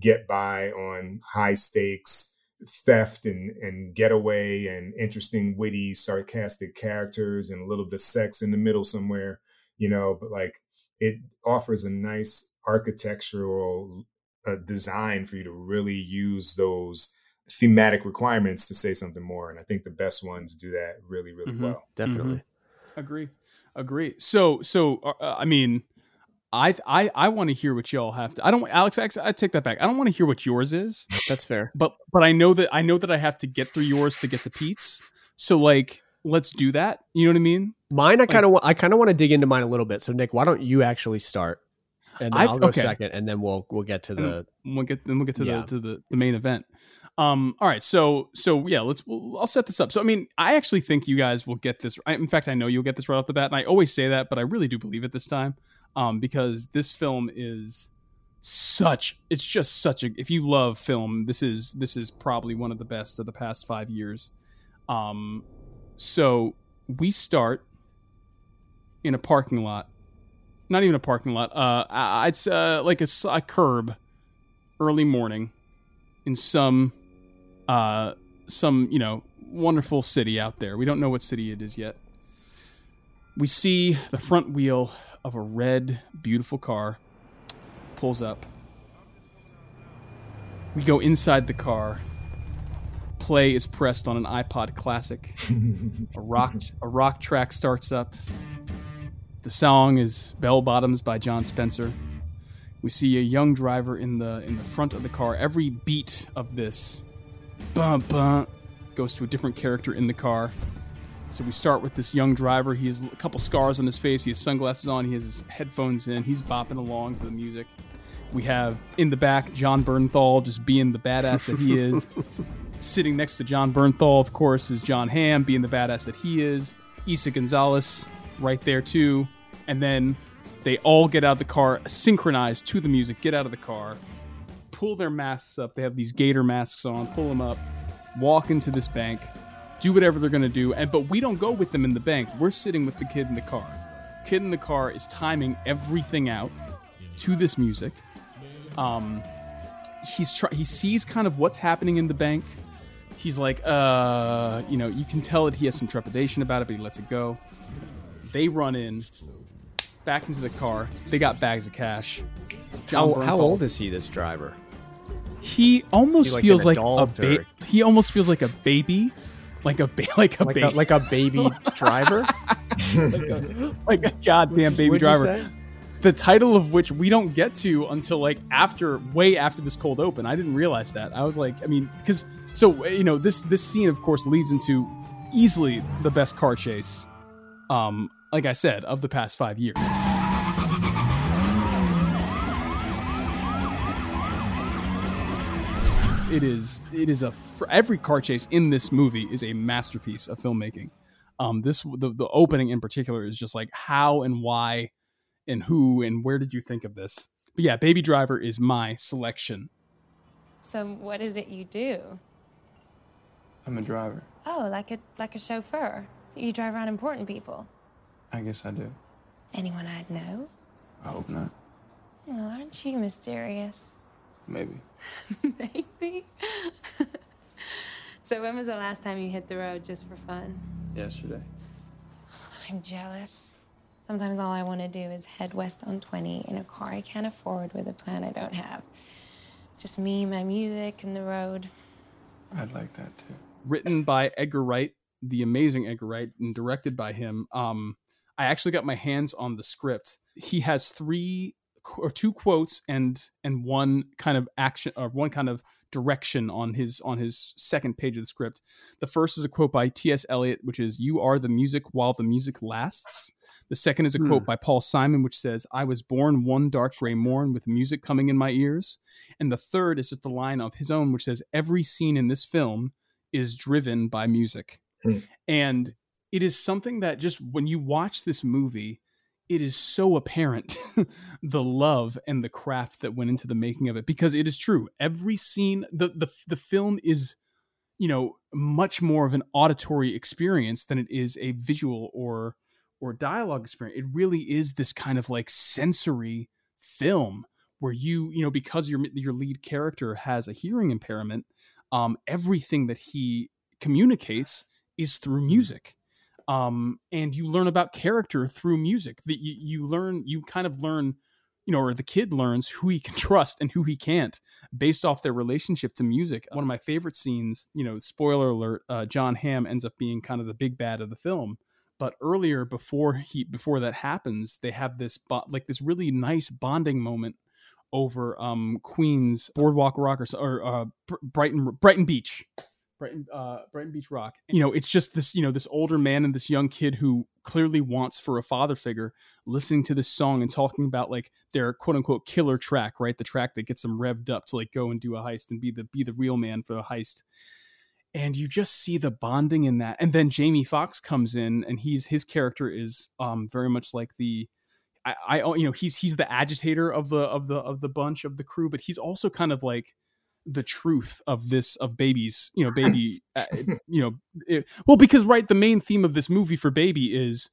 get by on high stakes theft and and getaway and interesting, witty, sarcastic characters and a little bit of sex in the middle somewhere, you know. But like it offers a nice architectural uh, design for you to really use those thematic requirements to say something more. And I think the best ones do that really, really Mhm. well. Definitely. Agree, agree. So, so uh, I mean, I I I want to hear what y'all have to. I don't, Alex. Alex, I take that back. I don't want to hear what yours is, That's fair. but but I know that I know that I have to get through yours to get to Pete's. So like, let's do that. You know what I mean? Mine, I kind of, I kind of want to dig into mine a little bit. So, Nick, why don't you actually start, and then I've- I'll go okay. second, and then we'll we'll get to the. We'll get then we'll get to Yeah. the to the, the main event. Um. All right. So so yeah. Let's. We'll, I'll set this up. So I mean, I actually think you guys will get this. I, in fact, I know you'll get this right off the bat, and I always say that, but I really do believe it this time. Um, because this film is such. It's just such a. If you love film, this is this is probably one of the best of the past five years. Um. So we start in a parking lot. Not even a parking lot. Uh, it's uh, like a curb, early morning, in some, uh, some you know wonderful city out there. We don't know what city it is yet. We see the front wheel of a red, beautiful car pulls up. We go inside the car. Play is pressed on an iPod Classic. a rock a rock track starts up. The song is Bell Bottoms by Jon Spencer. We see a young driver in the in the front of the car. Every beat of this bum bum goes to a different character in the car. So we start with this young driver. He has a couple scars on his face. He has sunglasses on. He has his headphones in. He's bopping along to the music. We have in the back Jon Bernthal just being the badass that he is. Sitting next to Jon Bernthal, of course, is Jon Hamm being the badass that he is. Eiza González right there too. And then they all get out of the car, synchronized to the music, get out of the car, pull their masks up. They have these gator masks on, pull them up, walk into this bank, do whatever they're going to do. And but we don't go with them in the bank. We're sitting with the kid in the car. Kid in the car is timing everything out to this music. Um, he's try- he sees kind of what's happening in the bank. He's like, uh, you know, you can tell that he has some trepidation about it, but he lets it go. They run in, back into the car. They got bags of cash. How, how old is he? This driver. He almost he like feels like a ba- he almost feels like a baby, like a ba- like a Like baby, a, like a baby driver. like a goddamn baby What'd you driver. The title of which we don't get to until like after, way after this cold open. I didn't realize that. I was like, I mean, because so you know this this scene of course leads into easily the best car chase. Um, like I said, of the past five years. It is. It is a. For every car chase in this movie is a masterpiece of filmmaking. Um, this the the opening in particular is just like how and why, and who and where did you think of this? But yeah, Baby Driver is my selection. So what is it you do? I'm a driver. Oh, like a like a chauffeur. You drive around important people. I guess I do. Anyone I'd know? I hope not. Well, aren't you mysterious? Maybe. Maybe. so when was the last time you hit the road just for fun? Yesterday. I'm jealous. Sometimes all I want to do is head west on 20 in a car I can't afford with a plan I don't have. Just me, my music, and the road. I'd like that too. written by Edgar Wright, the amazing Edgar Wright, and directed by him. Um, I actually got my hands on the script. He has three or two quotes and and one kind of action or one kind of direction on his on his second page of the script. The first is a quote by T.S. Eliot, which is "You are the music while the music lasts." The second is a quote by Paul Simon, which says, "I was born one dark gray morn with music coming in my ears." And the third is just a line of his own, which says, "Every scene in this film is driven by music," Hmm. and it is something that just when you watch this movie it is so apparent the love and the craft that went into the making of it because it is true. Every scene the the the film is you know much more of an auditory experience than it is a visual or or dialogue experience. It really is this kind of like sensory film where you you know because your your lead character has a hearing impairment um everything that he communicates is through music um, and you learn about character through music. That you, you learn, you kind of learn, you know, or the kid learns who he can trust and who he can't based off their relationship to music. One of my favorite scenes, you know, spoiler alert, uh, Jon Hamm ends up being kind of the big bad of the film. But earlier, before he before that happens, they have this bo- like this really nice bonding moment over um, Queens Boardwalk Rock or, or uh, Brighton Brighton Beach. Brighton, uh, Brighton Beach Rock. You know, it's just this, you know, this older man and this young kid who clearly wants for a father figure, listening to this song and talking about like their quote unquote killer track, right? The track that gets them revved up to like go and do a heist and be the be the real man for the heist. And you just see the bonding in that. And then Jamie Foxx comes in, and he's his character is um very much like the I, I you know he's he's the agitator of the of the of the bunch of the crew, but he's also kind of like the truth of this of babies you know baby uh, you know it, well because right the main theme of this movie for baby is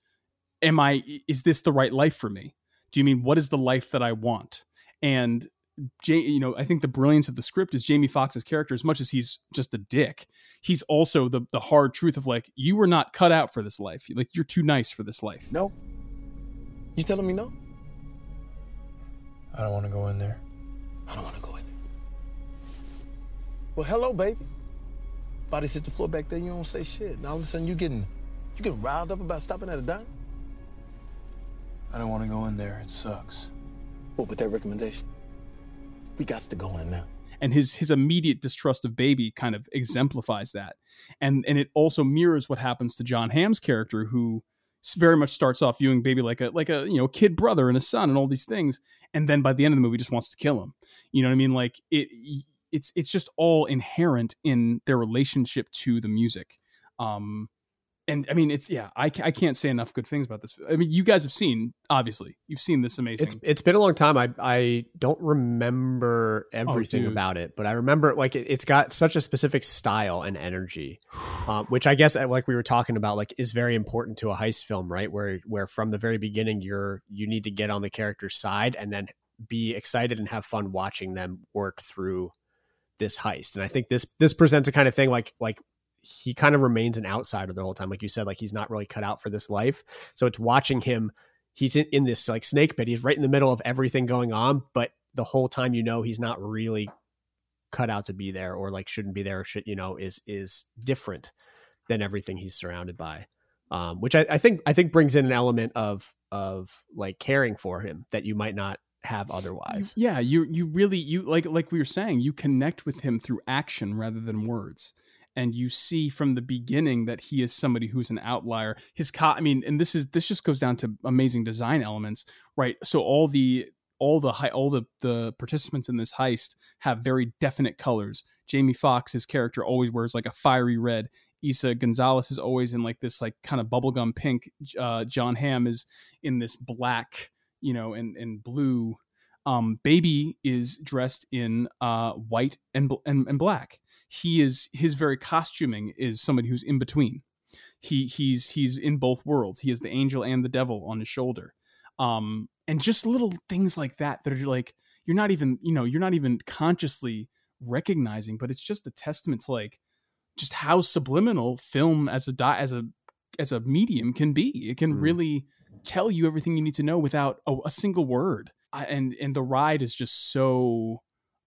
am i is this the right life for me do you mean what is the life that i want and Jay, you know, I think the brilliance of the script is Jamie Foxx's character, as much as he's just a dick, he's also the the hard truth of like, you were not cut out for this life. Like, you're too nice for this life. No. You telling me no? I don't want to go in there. I don't want to go in there. Well, hello, baby. Bodies hit the floor back there, you don't say shit. Now all of a sudden you getting you getting riled up about stopping at a dime? I don't want to go in there. It sucks. What with that recommendation? We got to go in now. and his his immediate distrust of baby kind of exemplifies that and and it also mirrors what happens to jon hamm's character who very much starts off viewing baby like a like a you know kid brother and a son and all these things and then by the end of the movie just wants to kill him you know what i mean like it it's it's just all inherent in their relationship to the music um and i mean it's yeah i, I can't say enough good things about this i mean you guys have seen obviously you've seen this amazing It's it's been a long time. I I don't remember everything dude. about it, but I remember like it, it's got such a specific style and energy, um, which I guess uh, like we were talking about, like is very important to a heist film, right? Where where from the very beginning you're you need to get on the character's side and then be excited and have fun watching them work through this heist. And I think this this presents a kind of thing like like he kind of remains an outsider the whole time, like you said, like he's not really cut out for this life. So it's watching him he's in, in this like snake pit. He's right in the middle of everything going on, but the whole time you know he's not really cut out to be there or like shouldn't be there should you know is is different than everything he's surrounded by. Um, which I, I think I think brings in an element of of like caring for him that you might not have otherwise. Yeah, you you really you like like we were saying, you connect with him through action rather than words. And you see from the beginning that he is somebody who's an outlier. His co- I mean, and this is this just goes down to amazing design elements, right? So all the all the hi- all the the participants in this heist have very definite colors. Jamie Foxx, his character, always wears like a fiery red. Eiza González is always in like this like kind of bubblegum pink. Uh, Jon Hamm is in this black, you know, and and blue um, baby is dressed in uh, white and, and and black. He is his very costuming is somebody who's in between. He he's he's in both worlds. He is the angel and the devil on his shoulder. Um, and just little things like that that are like you're not even you know you're not even consciously recognizing, but it's just a testament to like just how subliminal film as a di- as a as a medium can be. It can Mm. really tell you everything you need to know without a, a single word. I, and and the ride is just so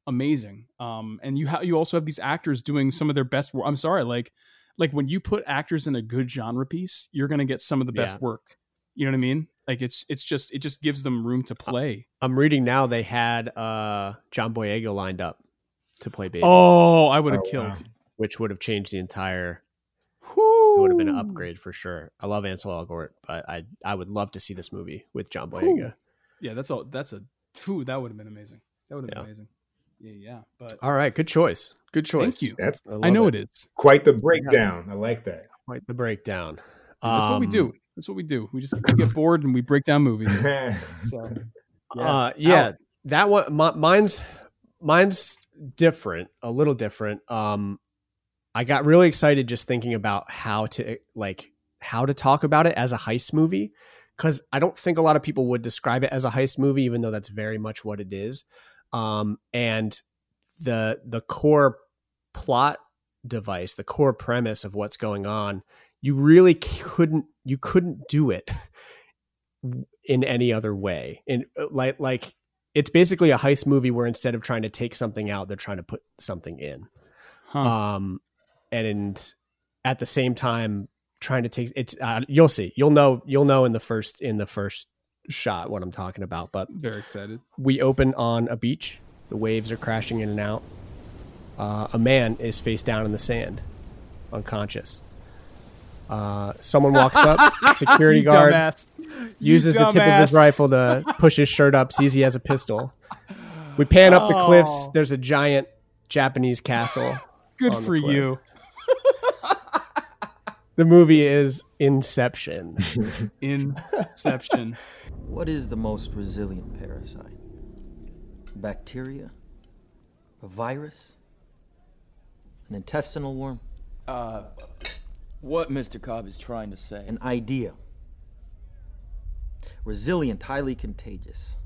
amazing. Um, and you ha- you also have these actors doing some of their best work. I'm sorry, like like when you put actors in a good genre piece, you're gonna get some of the best Yeah. work. You know what I mean? Like it's it's just it just gives them room to play. I'm reading now they had uh, John Boyega lined up to play Baby, Oh, I would have Oh, killed. wow. which would have changed the entire. It would have been an upgrade for sure. I love Ansel Elgort, but I I would love to see this movie with John Boyega. Yeah, that's all. That's a. Phew, that would have been amazing. That would have been amazing. Yeah, yeah. But All right, good choice. Good choice. thank you. That's I know it is. quite the breakdown. I like that. Quite the breakdown. That's what we Um, do. That's what we do. We just we get bored and we break down movies. So Yeah, uh, yeah that one. mi- mine's mine's different, a little different. Um, I got really excited just thinking about how to like how to talk about it as a heist movie because I don't think a lot of people would describe it as a heist movie, even though that's very much what it is. Um, and the the core plot device, the core premise of what's going on, you really couldn't you couldn't do it in any other way. And uh, like like it's basically a heist movie where instead of trying to take something out, they're trying to put something in. huh. Um, and, at the same time, trying to take it's uh, you'll see you'll know you'll know in the first in the first shot what I'm talking about. But very excited. we open on a beach. The waves are crashing in and out. Uh, a man is face down in the sand, unconscious. Uh, someone walks up, security guard dumbass. Uses the tip of his rifle to push his shirt up, sees he has a pistol. We pan up the cliffs. Oh. There's a giant Japanese castle. Good for you. The movie is Inception. Inception. What is the most resilient parasite? Bacteria? A virus? An intestinal worm? Uh, what Mr. Cobb is trying to say. An idea. Resilient, highly contagious.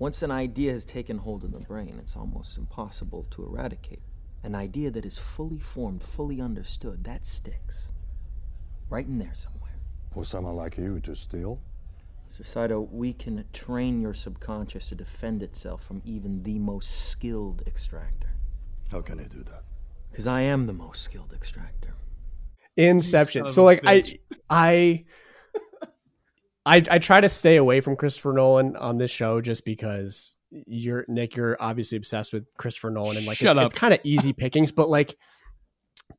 Once an idea has taken hold in the brain, it's almost impossible to eradicate. An idea that is fully formed, fully understood, that sticks. Right in there somewhere. For someone like you to steal? Mr. Saito, we can train your subconscious to defend itself from even the most skilled extractor. How can I do that? Because I am the most skilled extractor. Inception. So like bitch. I I I I try to stay away from Christopher Nolan on this show just because you're Nick, you're obviously obsessed with Christopher Nolan and like Shut it's, it's kind of easy pickings, but like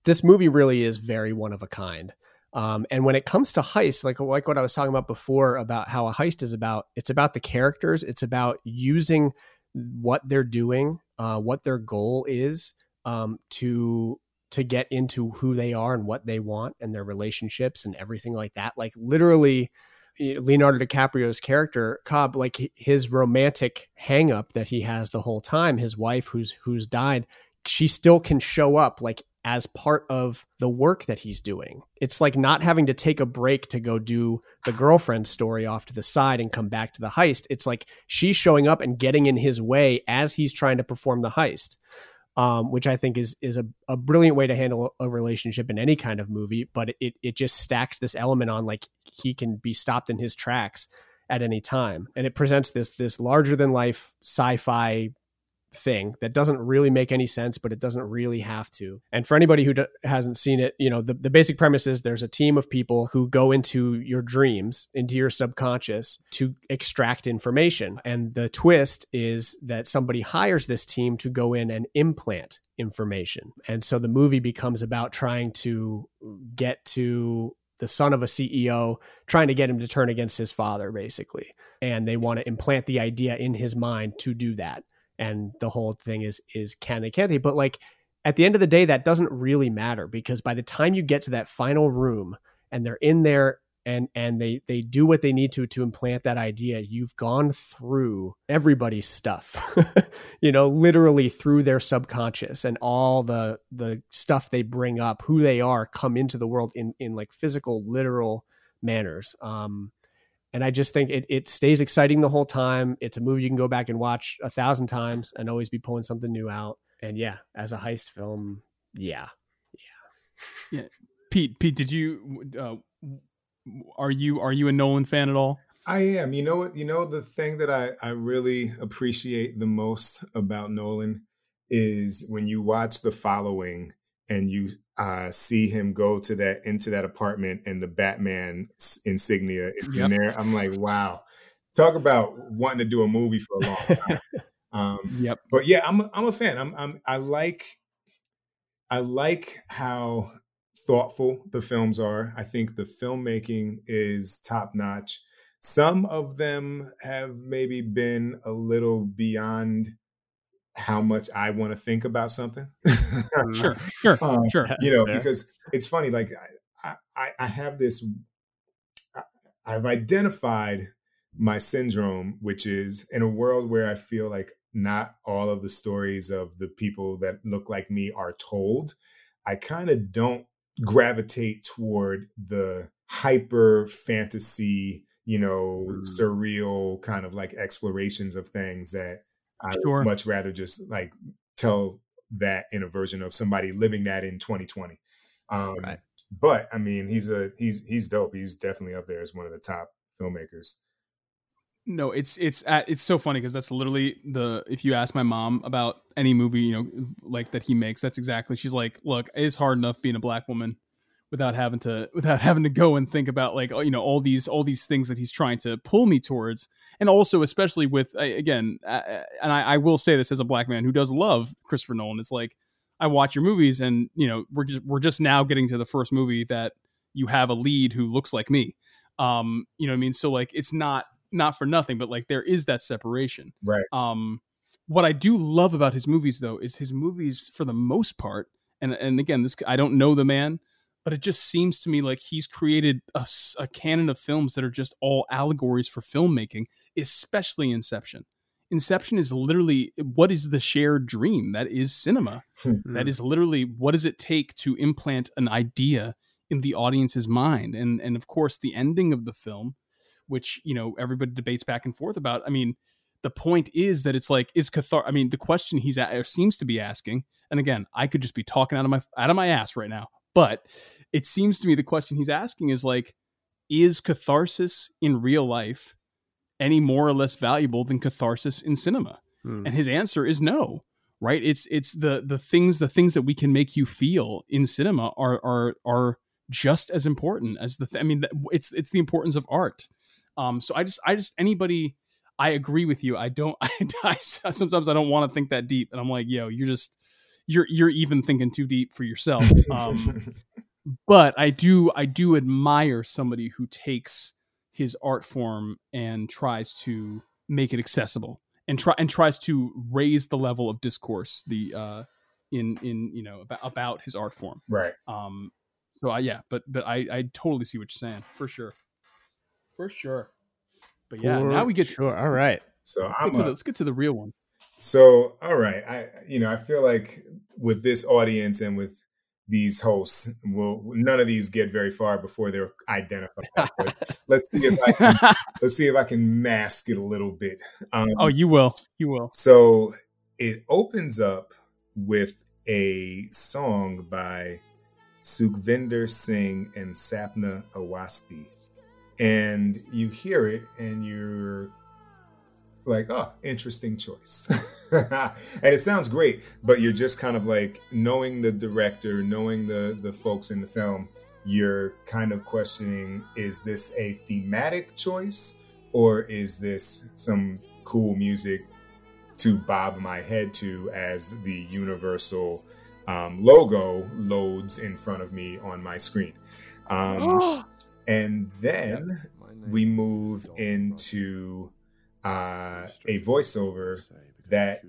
this movie really is very one of a kind. Um, and when it comes to heists, like like what I was talking about before about how a heist is about, it's about the characters. It's about using what they're doing, uh, what their goal is, um, to to get into who they are and what they want and their relationships and everything like that. Like literally, Leonardo DiCaprio's character Cobb, like his romantic hangup that he has the whole time, his wife who's who's died, she still can show up like as part of the work that he's doing. It's like not having to take a break to go do the girlfriend story off to the side and come back to the heist. It's like she's showing up and getting in his way as he's trying to perform the heist. Um, which I think is is a, a brilliant way to handle a relationship in any kind of movie, but it it just stacks this element on like he can be stopped in his tracks at any time, and it presents this this larger than life sci-fi thing that doesn't really make any sense, but it doesn't really have to. And for anybody who d- hasn't seen it, you know, the, the basic premise is there's a team of people who go into your dreams, into your subconscious to extract information. And the twist is that somebody hires this team to go in and implant information. And so the movie becomes about trying to get to the son of a CEO, trying to get him to turn against his father, basically. And they want to implant the idea in his mind to do that and the whole thing is is can they can't they but like at the end of the day that doesn't really matter because by the time you get to that final room and they're in there and and they they do what they need to to implant that idea you've gone through everybody's stuff you know literally through their subconscious and all the the stuff they bring up who they are come into the world in in like physical literal manners. Um and I just think it, it stays exciting the whole time. It's a movie you can go back and watch a thousand times and always be pulling something new out. And yeah, as a heist film, yeah, Yeah, Pete. Pete, did you? Uh, are you are you a Nolan fan at all? I am. You know what? You know the thing that I I really appreciate the most about Nolan is when you watch The Following and you uh, see him go to that into that apartment and the Batman insignia is Yep. in there. I'm like, wow, talk about wanting to do a movie for a long time. um, Yep. but yeah, I'm a, I'm a fan. I'm, I'm I like I like how thoughtful the films are. I think the filmmaking is top notch. Some of them have maybe been a little beyond how much I want to think about something. Sure, sure, Um, sure. You know, Fair. because it's funny. Like I, I, I have this. I- I've identified my syndrome, which is in a world where I feel like not all of the stories of the people that look like me are told. I kind of don't gravitate toward the hyper fantasy, you know, surreal kind of like explorations of things that I Sure. would much rather just like tell that in a version of somebody living that in 2020. Um, Right. But I mean, he's a he's he's dope. He's definitely up there as one of the top filmmakers. No, it's it's at, it's so funny because that's literally the if you ask my mom about any movie you know like that he makes, that's exactly she's like, look, it's hard enough being a black woman without having to without having to go and think about like oh, you know all these all these things that he's trying to pull me towards, and also especially with again, and I, I will say this as a black man who does love Christopher Nolan, it's like I watch your movies and you know we're just we're just now getting to the first movie that you have a lead who looks like me. Um you know what i mean? So like it's not not for nothing but like there is that separation. Right. um what i do love about his movies though is his movies for the most part and and again this i don't know the man but it just seems to me like he's created a canon of films that are just all allegories for filmmaking especially inception. Inception is literally what is the shared dream? That is cinema. Hmm. That is literally what does it take to implant an idea in the audience's mind? And and of course the ending of the film which you know everybody debates back and forth about i mean the point is that it's like is cathar i mean the question he's a- or seems to be asking and again i could just be talking out of my out of my ass right now but it seems to me the question he's asking is like is catharsis in real life any more or less valuable than catharsis in cinema? Hmm. and his answer is no right? It's it's the the things the things that we can make you feel in cinema are are are just as important as the th- i mean it's it's the importance of art. Um so i just i just anybody i agree with you. I don't i, I sometimes i don't want to think that deep and i'm like yo you're just you're you're even thinking too deep for yourself um but i do i do admire somebody who takes his art form and tries to make it accessible and try and tries to raise the level of discourse the uh in in you know about, about his art form. Right. Um so i yeah but but i i totally see what you're saying for sure. For sure. But yeah For now we get sure. All right. So let's I'm get, a- the, let's get to the real one So, all right, I you know I feel like with this audience and with these hosts, well, none of these get very far before they're identified. But let's see if I can, let's see if I can mask it a little bit. Um, oh you will you will so it opens up with a song by Sukhvinder Singh and Sapna Awasthi. And you hear it and you're like, oh, interesting choice. and it sounds great, but you're just kind of like knowing the director, knowing the the folks in the film, you're kind of questioning is this a thematic choice or is this some cool music to bob my head to as the universal um, logo loads in front of me on my screen. Um, and then we move into uh, a voiceover that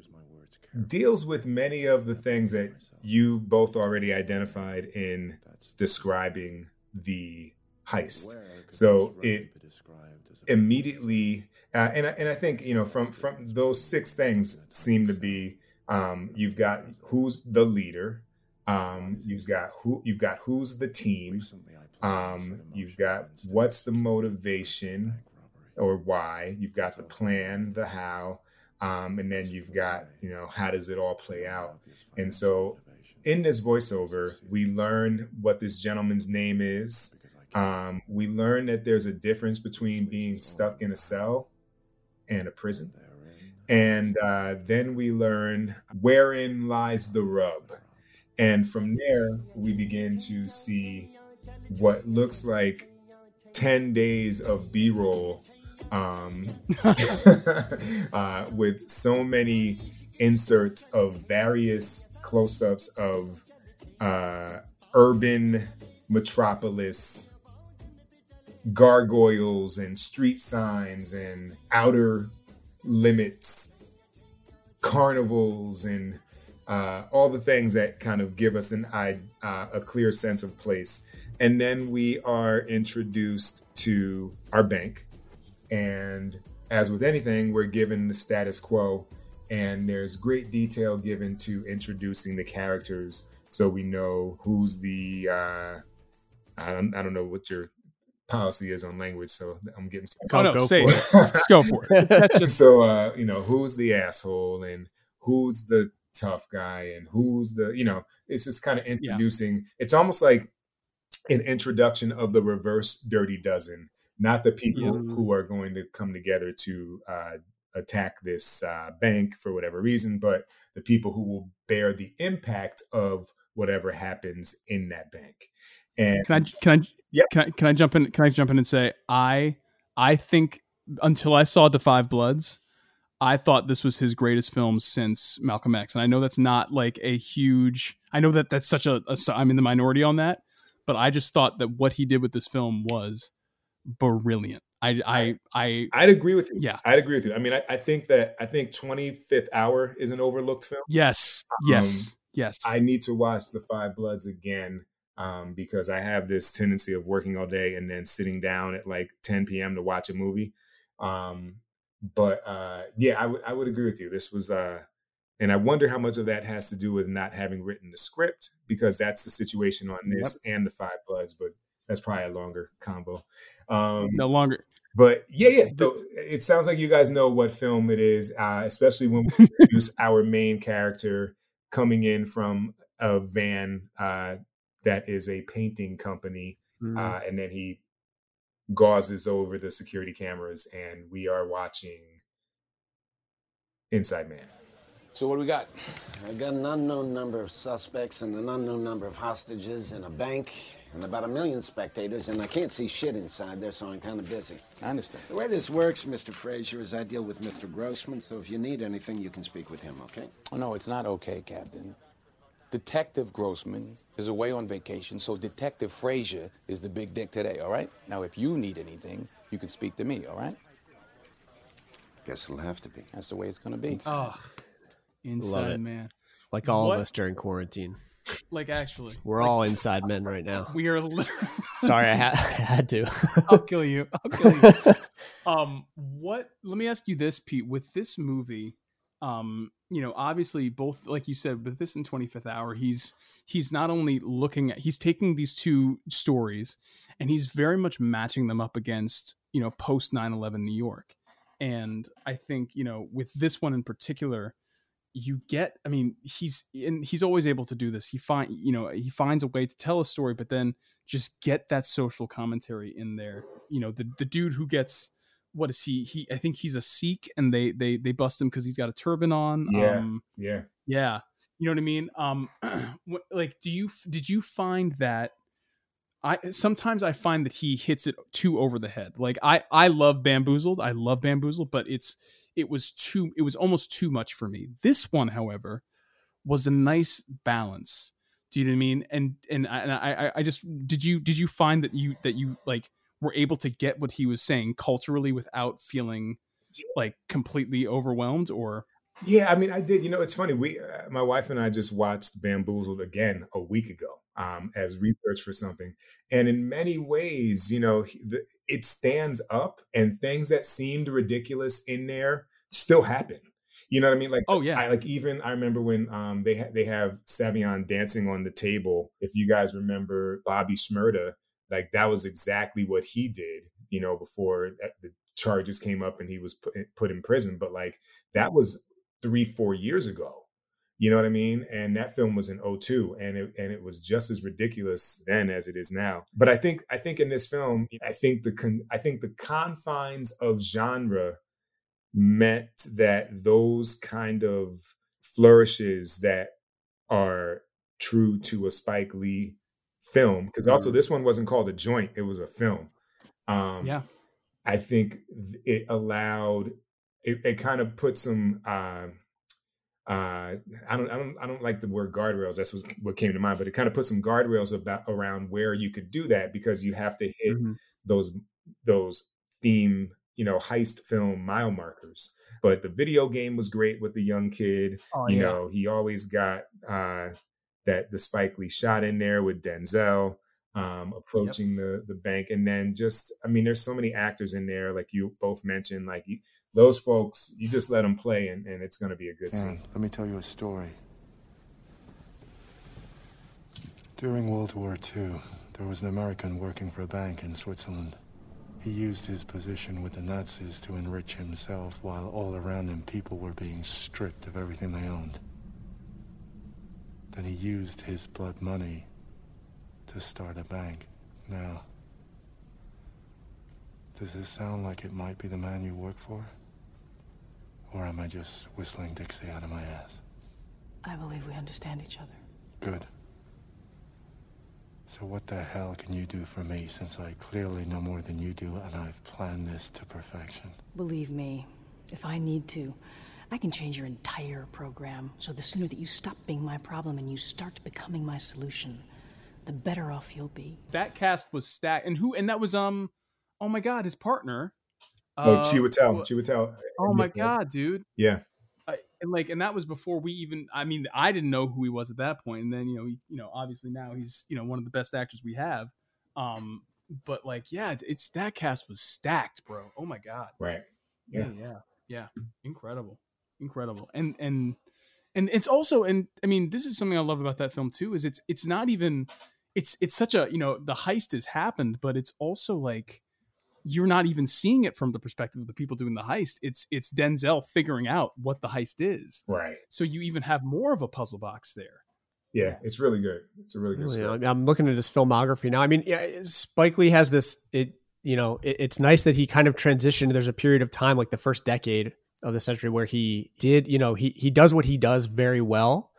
deals with many of the things that you both already identified in describing the heist. So it immediately, uh, and I, and I think you know from from those six things seem to be um, you've got who's the leader, um, you've got who you've got who's the team, um, you've got what's the motivation or why, you've got the plan, the how, um, and then you've got you know how does it all play out, and so in this voiceover we learn what this gentleman's name is. Um, we learn that there's a difference between being stuck in a cell and a prison. And uh, then we learn wherein lies the rub. And from there, we begin to see what looks like 10 days of B roll um, uh, with so many inserts of various close ups of uh, urban metropolis gargoyles and street signs and outer limits carnivals and uh, all the things that kind of give us an uh, a clear sense of place. And then we are introduced to our bank and as with anything we're given the status quo and there's great detail given to introducing the characters so we know who's the uh I don't, I don't know what your policy is on language, so I'm getting. Oh, no, go say for it. it. go for it. That's just... so uh, you know who's the asshole and who's the tough guy and who's the you know it's just kind of introducing. Yeah. It's almost like an introduction of the reverse Dirty Dozen, not the people yeah. who are going to come together to uh, attack this uh, bank for whatever reason, but the people who will bear the impact of whatever happens in that bank. And can I can I yeah can I, can I jump in can I jump in and say I I think until I saw The 5 Bloods, I thought this was his greatest film since Malcolm X, and I know that's not like a huge. I know that that's such a, a I'm in the minority on that, but I just thought that what he did with this film was brilliant. I I I I'd agree with you. Yeah, I'd agree with you. I mean, I, I think that I think Twenty Fifth Hour is an overlooked film. Yes, um, yes, yes. I need to watch The Five Bloods again um, because I have this tendency of working all day and then sitting down at like 10 p.m. to watch a movie. Um, but uh, yeah, I would I would agree with you. This was, uh, and I wonder how much of that has to do with not having written the script because that's the situation on this yep. and the Five Bloods. But that's probably a longer combo. Um, no longer. But yeah, yeah. So it sounds like you guys know what film it is, uh, especially when we introduce our main character coming in from a van uh, that is a painting company, mm. uh, and then he gauzes over the security cameras, and we are watching Inside Man. So what do we got? I got an unknown number of suspects and an unknown number of hostages in a bank and about a million spectators, and I can't see shit inside there, so I'm kind of busy. I understand. The way this works, Mr. Frazier, is I deal with Mr. Grossman, so if you need anything, you can speak with him, okay? Oh, no, it's not okay, Captain. Detective Grossman is away on vacation, so Detective Frazier is the big dick today, all right? Now, if you need anything, you can speak to me, all right? Guess it'll have to be. That's the way it's gonna be. Oh, inside man. Like all what? of us during quarantine. Like actually, we're like, all inside men right now. We are literally. Sorry, I, ha- I had to. I'll kill you. I'll kill you. um, what? Let me ask you this, Pete. With this movie, um, you know, obviously both like you said, with this in 25th hour, he's he's not only looking at he's taking these two stories and he's very much matching them up against, you know, post 9/11 New York. And I think, you know, with this one in particular, you get i mean he's and he's always able to do this he find you know he finds a way to tell a story but then just get that social commentary in there you know the the dude who gets what is he? He I think he's a Sikh, and they they they bust him because he's got a turban on. Yeah, um, yeah, yeah. You know what I mean? Um, like, do you did you find that? I sometimes I find that he hits it too over the head. Like I I love Bamboozled, I love Bamboozled, but it's it was too it was almost too much for me. This one, however, was a nice balance. Do you know what I mean? And and I, and I I just did you did you find that you that you like were able to get what he was saying culturally without feeling like completely overwhelmed or yeah i mean i did you know it's funny we uh, my wife and i just watched bamboozled again a week ago um, as research for something and in many ways you know the, it stands up and things that seemed ridiculous in there still happen you know what I mean? Like, oh yeah, I, like even I remember when um they ha- they have Savion dancing on the table. If you guys remember Bobby Shmurda, like that was exactly what he did, you know, before the charges came up and he was put, put in prison. But like that was three, four years ago. You know what I mean? And that film was in 02 and it and it was just as ridiculous then as it is now. But I think I think in this film, I think the con, I think the confines of genre meant that those kind of flourishes that are true to a Spike Lee film because also this one wasn't called a joint; it was a film. Um, Yeah. I think it allowed it, it kind of put some uh, uh, I don't I don't I don't like the word guardrails. That's what, what came to mind, but it kind of put some guardrails about around where you could do that because you have to hit Mm-hmm. those those theme you know heist film mile markers. But the video game was great with the young kid. Oh, you yeah. know, he always got uh, that the Spike Lee shot in there with Denzel um, approaching the the bank, and then just I mean, there's so many actors in there, like you both mentioned, like you, those folks. You just let them play, and, and it's going to be a good Aaron, scene. let me tell you a story. During World War II, there was an American working for a bank in Switzerland. He used his position with the Nazis to enrich himself while all around him people were being stripped of everything they owned. Then he used his blood money to start a bank. Now, does this sound like it might be the man you work for? Or am I just whistling Dixie out of my ass? I believe we understand each other. Good. So what the hell can you do for me since I clearly know more than you do and I've planned this to perfection? Believe me, if I need to, I can change your entire program. So the sooner that you stop being my problem and you start becoming my solution, the better off you'll be. That cast was stacked, and who? And that was um, oh my god, his partner. Oh, uh, Chiwetel, Chiwetel. Oh my god, dude. Yeah. I, and like, and that was before we even. I mean, I didn't know who he was at that point, and then you know, he, you know, obviously now he's you know one of the best actors we have. Um, but like, yeah, it's, it's that cast was stacked, bro. Oh my god. Right. Yeah, yeah, yeah. Incredible, incredible, and and and it's also, and I mean, this is something I love about that film too. Is it's it's not even, it's it's such a you know the heist has happened, but it's also like you're not even seeing it from the perspective of the people doing the heist. It's it's Denzel figuring out what the heist is. Right. So you even have more of a puzzle box there. Yeah, it's really good. It's a really good Really, story. I'm looking at his filmography now. I mean, yeah, Spike Lee has this. It you know, it, it's nice that he kind of transitioned. There's a period of time, like the first decade of the century, where he did. You know, he he does what he does very well.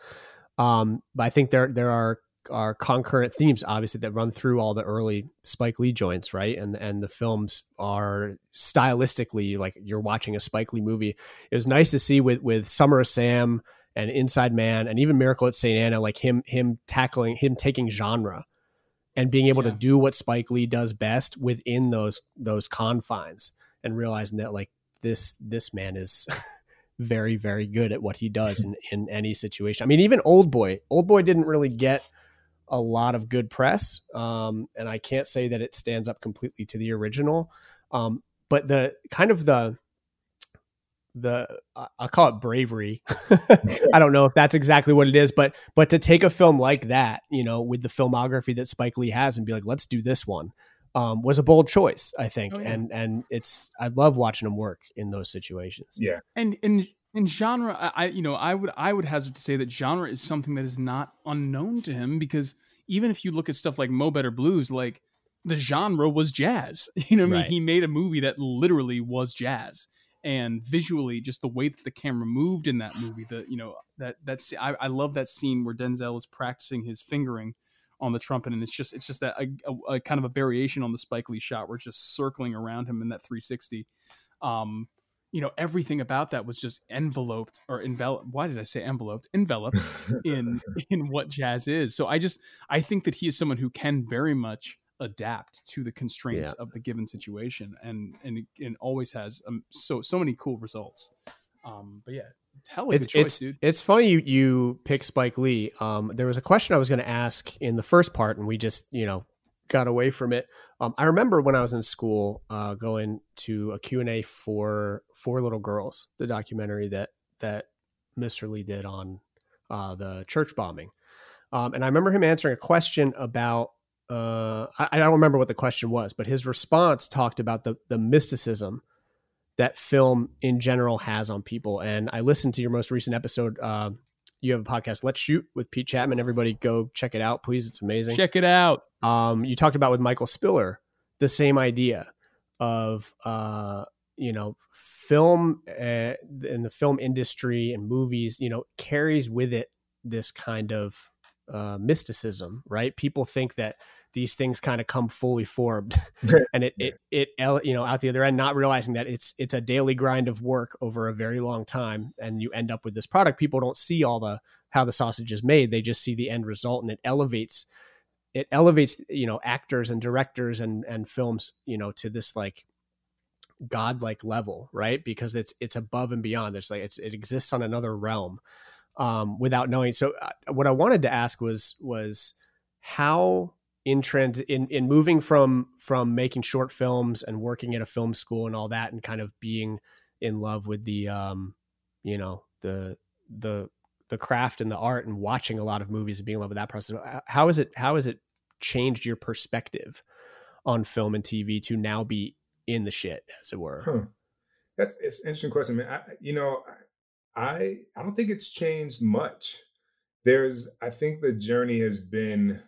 Um, but I think there there are are concurrent themes, obviously, that run through all the early Spike Lee joints, right? And and the films are stylistically like you're watching a Spike Lee movie. It was nice to see with with Summer of Sam and Inside Man and even Miracle at St. Anna, like him him tackling him taking genre and being able to do what Spike Lee does best within those those confines and realizing that like this this man is very very good at what he does in in any situation. I mean even Oldboy, Old Boy didn't really get a lot of good press um and I can't say that it stands up completely to the original. Um but the kind of the the I- I'll call it bravery. I don't know if that's exactly what it is, but but to take a film like that, you know, with the filmography that Spike Lee has, and be like, let's do this one, um, was a bold choice, I think, Oh, yeah. and and it's I love watching him work in those situations. Yeah, and and in genre I, you know i would i would hazard to say that genre is something that is not unknown to him because even if you look at stuff like mo better blues like the genre was jazz. You know what i mean? Right. he made a movie that literally was jazz. And visually just the way that the camera moved in that movie the you know that that's i, I love that scene where denzel is practicing his fingering on the trumpet and it's just it's just that a, a, a kind of a variation on the spike lee shot where it's just circling around him in that 360 um you know everything about that was just enveloped or enveloped why did i say enveloped enveloped in in what jazz is so i just i think that he is someone who can very much adapt to the constraints Yeah. of the given situation and and and always has um, so so many cool results um but yeah hell it's choice it's dude it's funny you you pick Spike Lee. Um, there was a question I was going to ask in the first part, and we just you know got away from it. Um, I remember when I was in school, uh, going to a Q and A for Four Little Girls, the documentary that that Mr. Lee did on uh, the church bombing, um, and I remember him answering a question about. Uh, I, I don't remember what the question was, but his response talked about the the mysticism that film in general has on people. And I listened to your most recent episode. You have a podcast, Let's Shoot, with Pete Chatmon. Everybody go check it out, please. It's amazing. check it out Um, you talked about with Michael Spiller the same idea of uh, you know film uh, in the film industry and movies. You know carries with it this kind of uh, mysticism, right? People think that these things kind of come fully formed, and it it it you know out the other end, not realizing that it's it's a daily grind of work over a very long time, and you end up with this product. People don't see all the how the sausage is made; they just see the end result, and it elevates it elevates you know actors and directors and and films you know to this like godlike level right because it's it's above and beyond it's like it's, it exists on another realm um, without knowing. So uh, what i wanted to ask was was how in trans in in moving from from making short films and working at a film school and all that and kind of being in love with the um you know the the the craft and the art and watching a lot of movies and being in love with that process how is it how has it changed your perspective on film and tv to now be in the shit as it were? Huh. that's it's an interesting question man. I, you know i i don't think it's changed much. There's i think the journey has been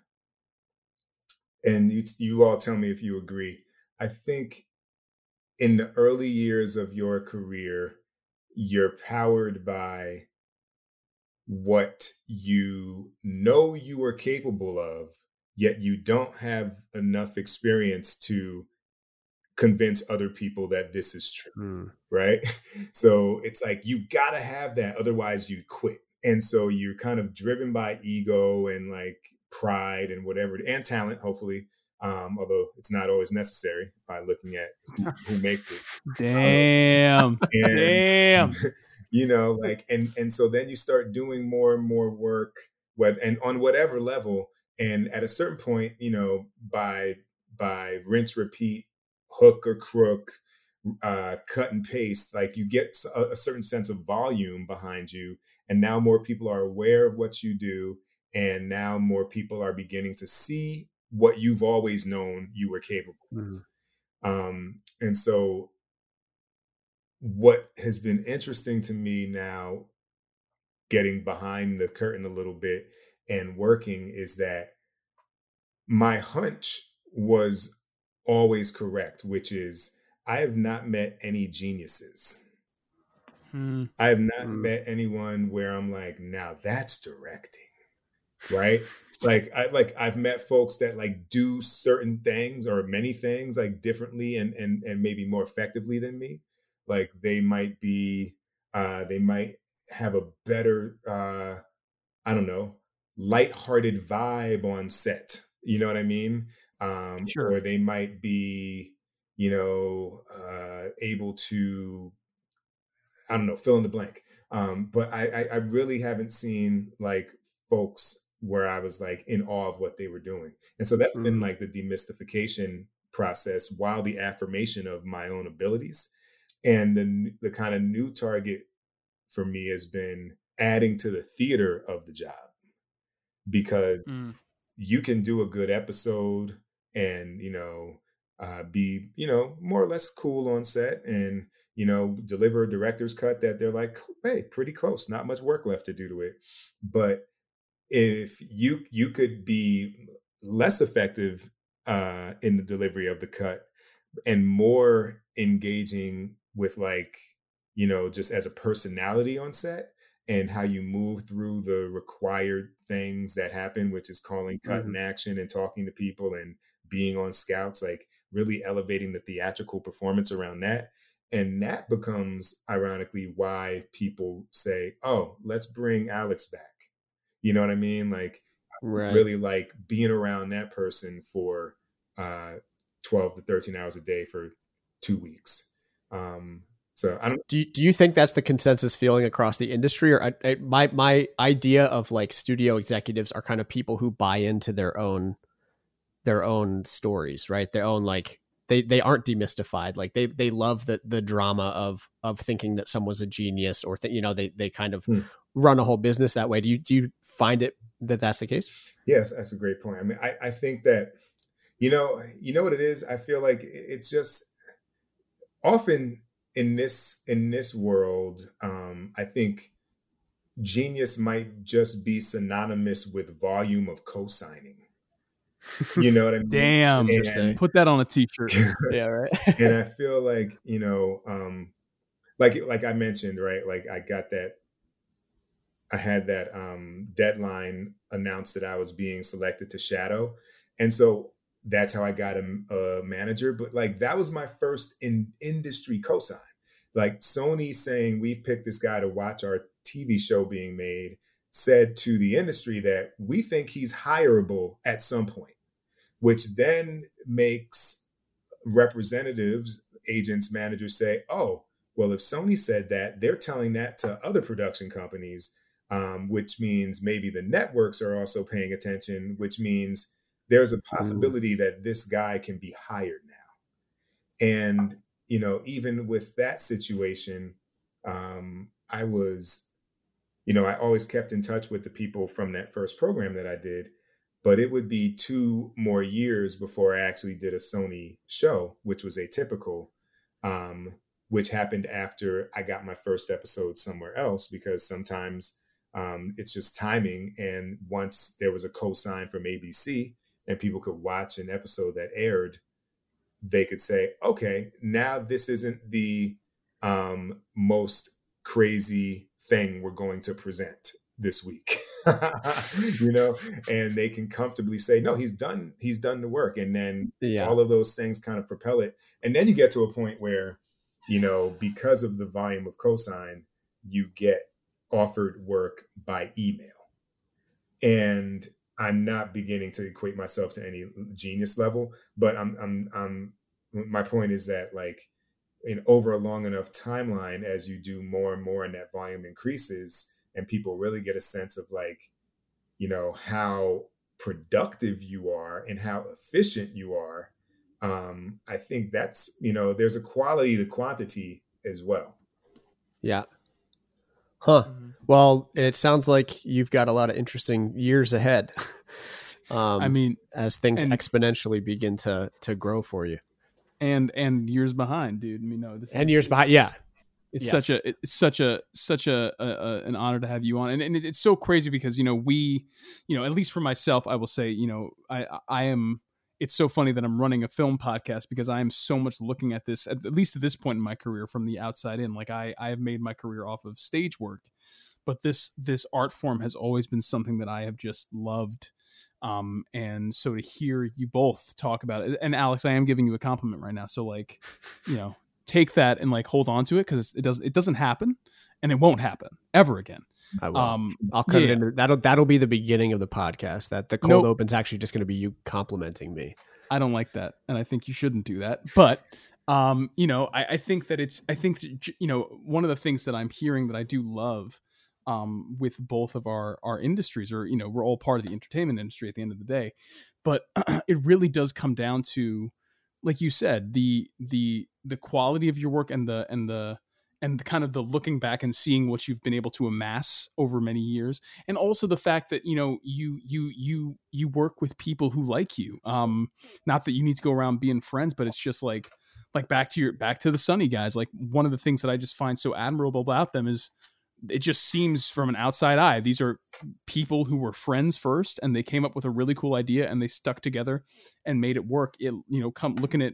and you you all tell me if you agree i think in the early years of your career you're powered by what you know you are capable of, yet you don't have enough experience to convince other people that this is true. Mm. Right. So it's like you got to have that, otherwise, you quit. And so you're kind of driven by ego and like pride and whatever, and talent, hopefully. Um, although it's not always necessary by looking at who, who makes it. Damn. Um, and, Damn. you know like and and so then you start doing more and more work with and on whatever level and at a certain point you know by by rinse repeat hook or crook uh cut and paste like you get a, a certain sense of volume behind you and now more people are aware of what you do and now more people are beginning to see what you've always known you were capable Mm-hmm. um and so what has been interesting to me now getting behind the curtain a little bit and working is that my hunch was always correct which is i have not met any geniuses. Hmm. i have not Mm. met anyone where i'm like now that's directing right? Like i like i've met folks that like do certain things or many things like differently and and and maybe more effectively than me. Like they might be uh they might have a better uh i don't know lighthearted vibe on set. You know what i mean um Sure. or they might be you know uh able to i don't know fill in the blank um but i i, I really haven't seen like folks where i was like in awe of what they were doing and so that's been Mm. like the demystification process while the affirmation of my own abilities and the the kind of new target for me has been adding to the theater of the job because Mm. you can do a good episode and you know uh, be you know more or less cool on set and you know deliver a director's cut that they're like hey pretty close not much work left to do to it. But if you you could be less effective uh in the delivery of the cut and more engaging with like you know just as a personality on set and how you move through the required things that happen which is calling cut and action and talking to people and being on scouts like really elevating the theatrical performance around that. And that becomes ironically why people say oh let's bring alex back. You know what i mean? Like Right. really like being around that person for uh 12 to 13 hours a day for two weeks. Um so i don't do you, do you think that's the consensus feeling across the industry? Or I, I, my my idea of like studio executives are kind of people who buy into their own their own stories right their own like they they aren't demystified like they they love the the drama of of thinking that someone's a genius or th- you know they they kind of Hmm. run a whole business that way do you do you find it that that's the case Yes, that's a great point. I mean, I, I think that, you know, you know what it is? I feel like it's just often in this in this world, um, I think genius might just be synonymous with volume of co-signing. You know what I mean? Damn. And- Put that on a t-shirt. yeah, right. and I feel like you know, um, like like I mentioned, right? Like I got that. I had that um, deadline announced that I was being selected to shadow, and so that's how I got a, a manager. But like that was my first in industry cosign. Like Sony saying we've picked this guy to watch our TV show being made said to the industry that we think he's hireable at some point, which then makes representatives, agents, managers say, oh, well, if Sony said that, they're telling that to other production companies, um, which means maybe the networks are also paying attention, which means there's a possibility Ooh. that this guy can be hired now. And, you know, even with that situation, um, I was you know, I always kept in touch with the people from that first program that I did, but it would be two more years before I actually did a Sony show, which was atypical, um, which happened after I got my first episode somewhere else because sometimes um, it's just timing. And once there was a co-sign from ABC and people could watch an episode that aired, they could say, okay, now this isn't the um, most crazy thing we're going to present this week. You know and they can comfortably say no he's done he's done the work. And then yeah. all of those things kind of propel it. And then you get to a point where you know because of the volume of cosign you get offered work by email. And i'm not beginning to equate myself to any genius level but i'm i'm i'm my point is that like in over a long enough timeline as you do more and more and that volume increases and people really get a sense of like you know how productive you are and how efficient you are um i think that's you know there's a quality to quantity as well. Yeah. Huh. Mm-hmm. well it sounds like you've got a lot of interesting years ahead um i mean as things and, exponentially begin to to grow for you and and years behind, dude. I mean, no, this and years behind, yeah. It's yes. such a it's such a such a, a, a, an honor to have you on, and, and it's so crazy because you know we, you know, at least for myself, I will say, you know, I I am. It's so funny that I'm running a film podcast because I am so much looking at this, at least at this point in my career, from the outside in. Like I I have made my career off of stage work, but this this art form has always been something that I have just loved um, and so to hear you both talk about it, and Alex, I am giving you a compliment right now. So like, you know, take that and like hold on to it because it does it doesn't happen, and it won't happen ever again. I will. Um, I'll cut yeah. it into that'll that'll be the beginning of the podcast. That the cold nope. open's actually just going to be you complimenting me. I don't like that, and I think you shouldn't do that. But um, you know, I, I think that it's I think you know one of the things that I'm hearing that I do love um, with both of our our industries, or you know, we're all part of the entertainment industry at the end of the day. But it really does come down to, like you said, the the the quality of your work and the and the and the kind of the looking back and seeing what you've been able to amass over many years. And also the fact that you know you you you you work with people who like you. Um not that you need to go around being friends but it's just like like back to your back to the sunny guys. Like one of the things that i just find so admirable about them is it just seems from an outside eye these are people who were friends first and they came up with a really cool idea and they stuck together and made it work it you know come looking at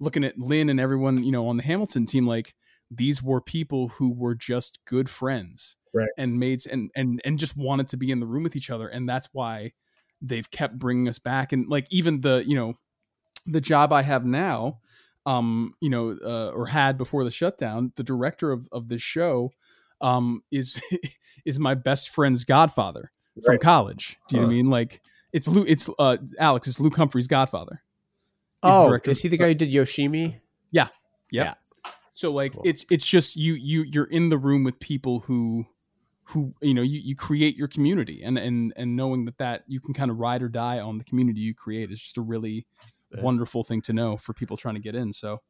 looking at Lin and everyone you know on the hamilton team like these were people who were just good friends right. and made and and and just wanted to be in the room with each other and that's why they've kept bringing us back and like even the you know the job i have now um you know uh, or had before the shutdown the director of of this show um, is is my best friend's godfather right. from college. Do you know what I mean? Like it's Luke, it's uh, Alex, it's Luke Humphrey's godfather. He's oh, is he the guy who did Yoshimi? Yeah, yeah. yeah. So like cool. it's it's just you you you're in the room with people who who you know you, you create your community and and and knowing that that you can kind of ride or die on the community you create is just a really yeah. wonderful thing to know for people trying to get in. So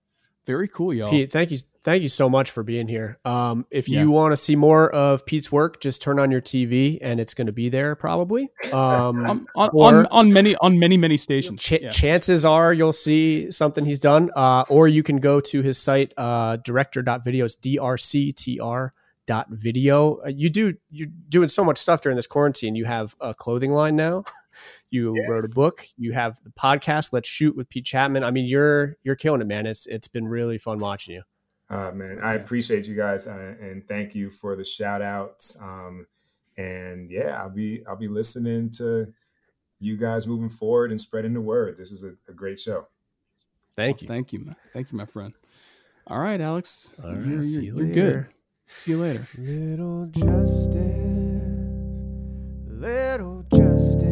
very cool, y'all. Pete, thank you, thank you so much for being here. Um, if yeah. you want to see more of Pete's work, just turn on your TV, and it's going to be there probably. Um, on, on, on, on, many on many many stations. Ch- yeah. Chances are you'll see something he's done, uh, or you can go to his site, uh, director.video. It's drctr dot video. Uh, you do you're doing so much stuff during this quarantine. You have a clothing line now. You yeah. wrote a book. You have the podcast. Let's shoot with Pete Chatmon. I mean, you're you're killing it, man. It's it's been really fun watching you. Uh, man, I appreciate you guys uh, and thank you for the shout outs. Um, And yeah, I'll be I'll be listening to you guys moving forward and spreading the word. This is a, a great show. Thank you. Thank you. ma- Thank you, my friend. All right, Alex. All you're, see you're- you you're good. later. See you later. Little justice, little justice,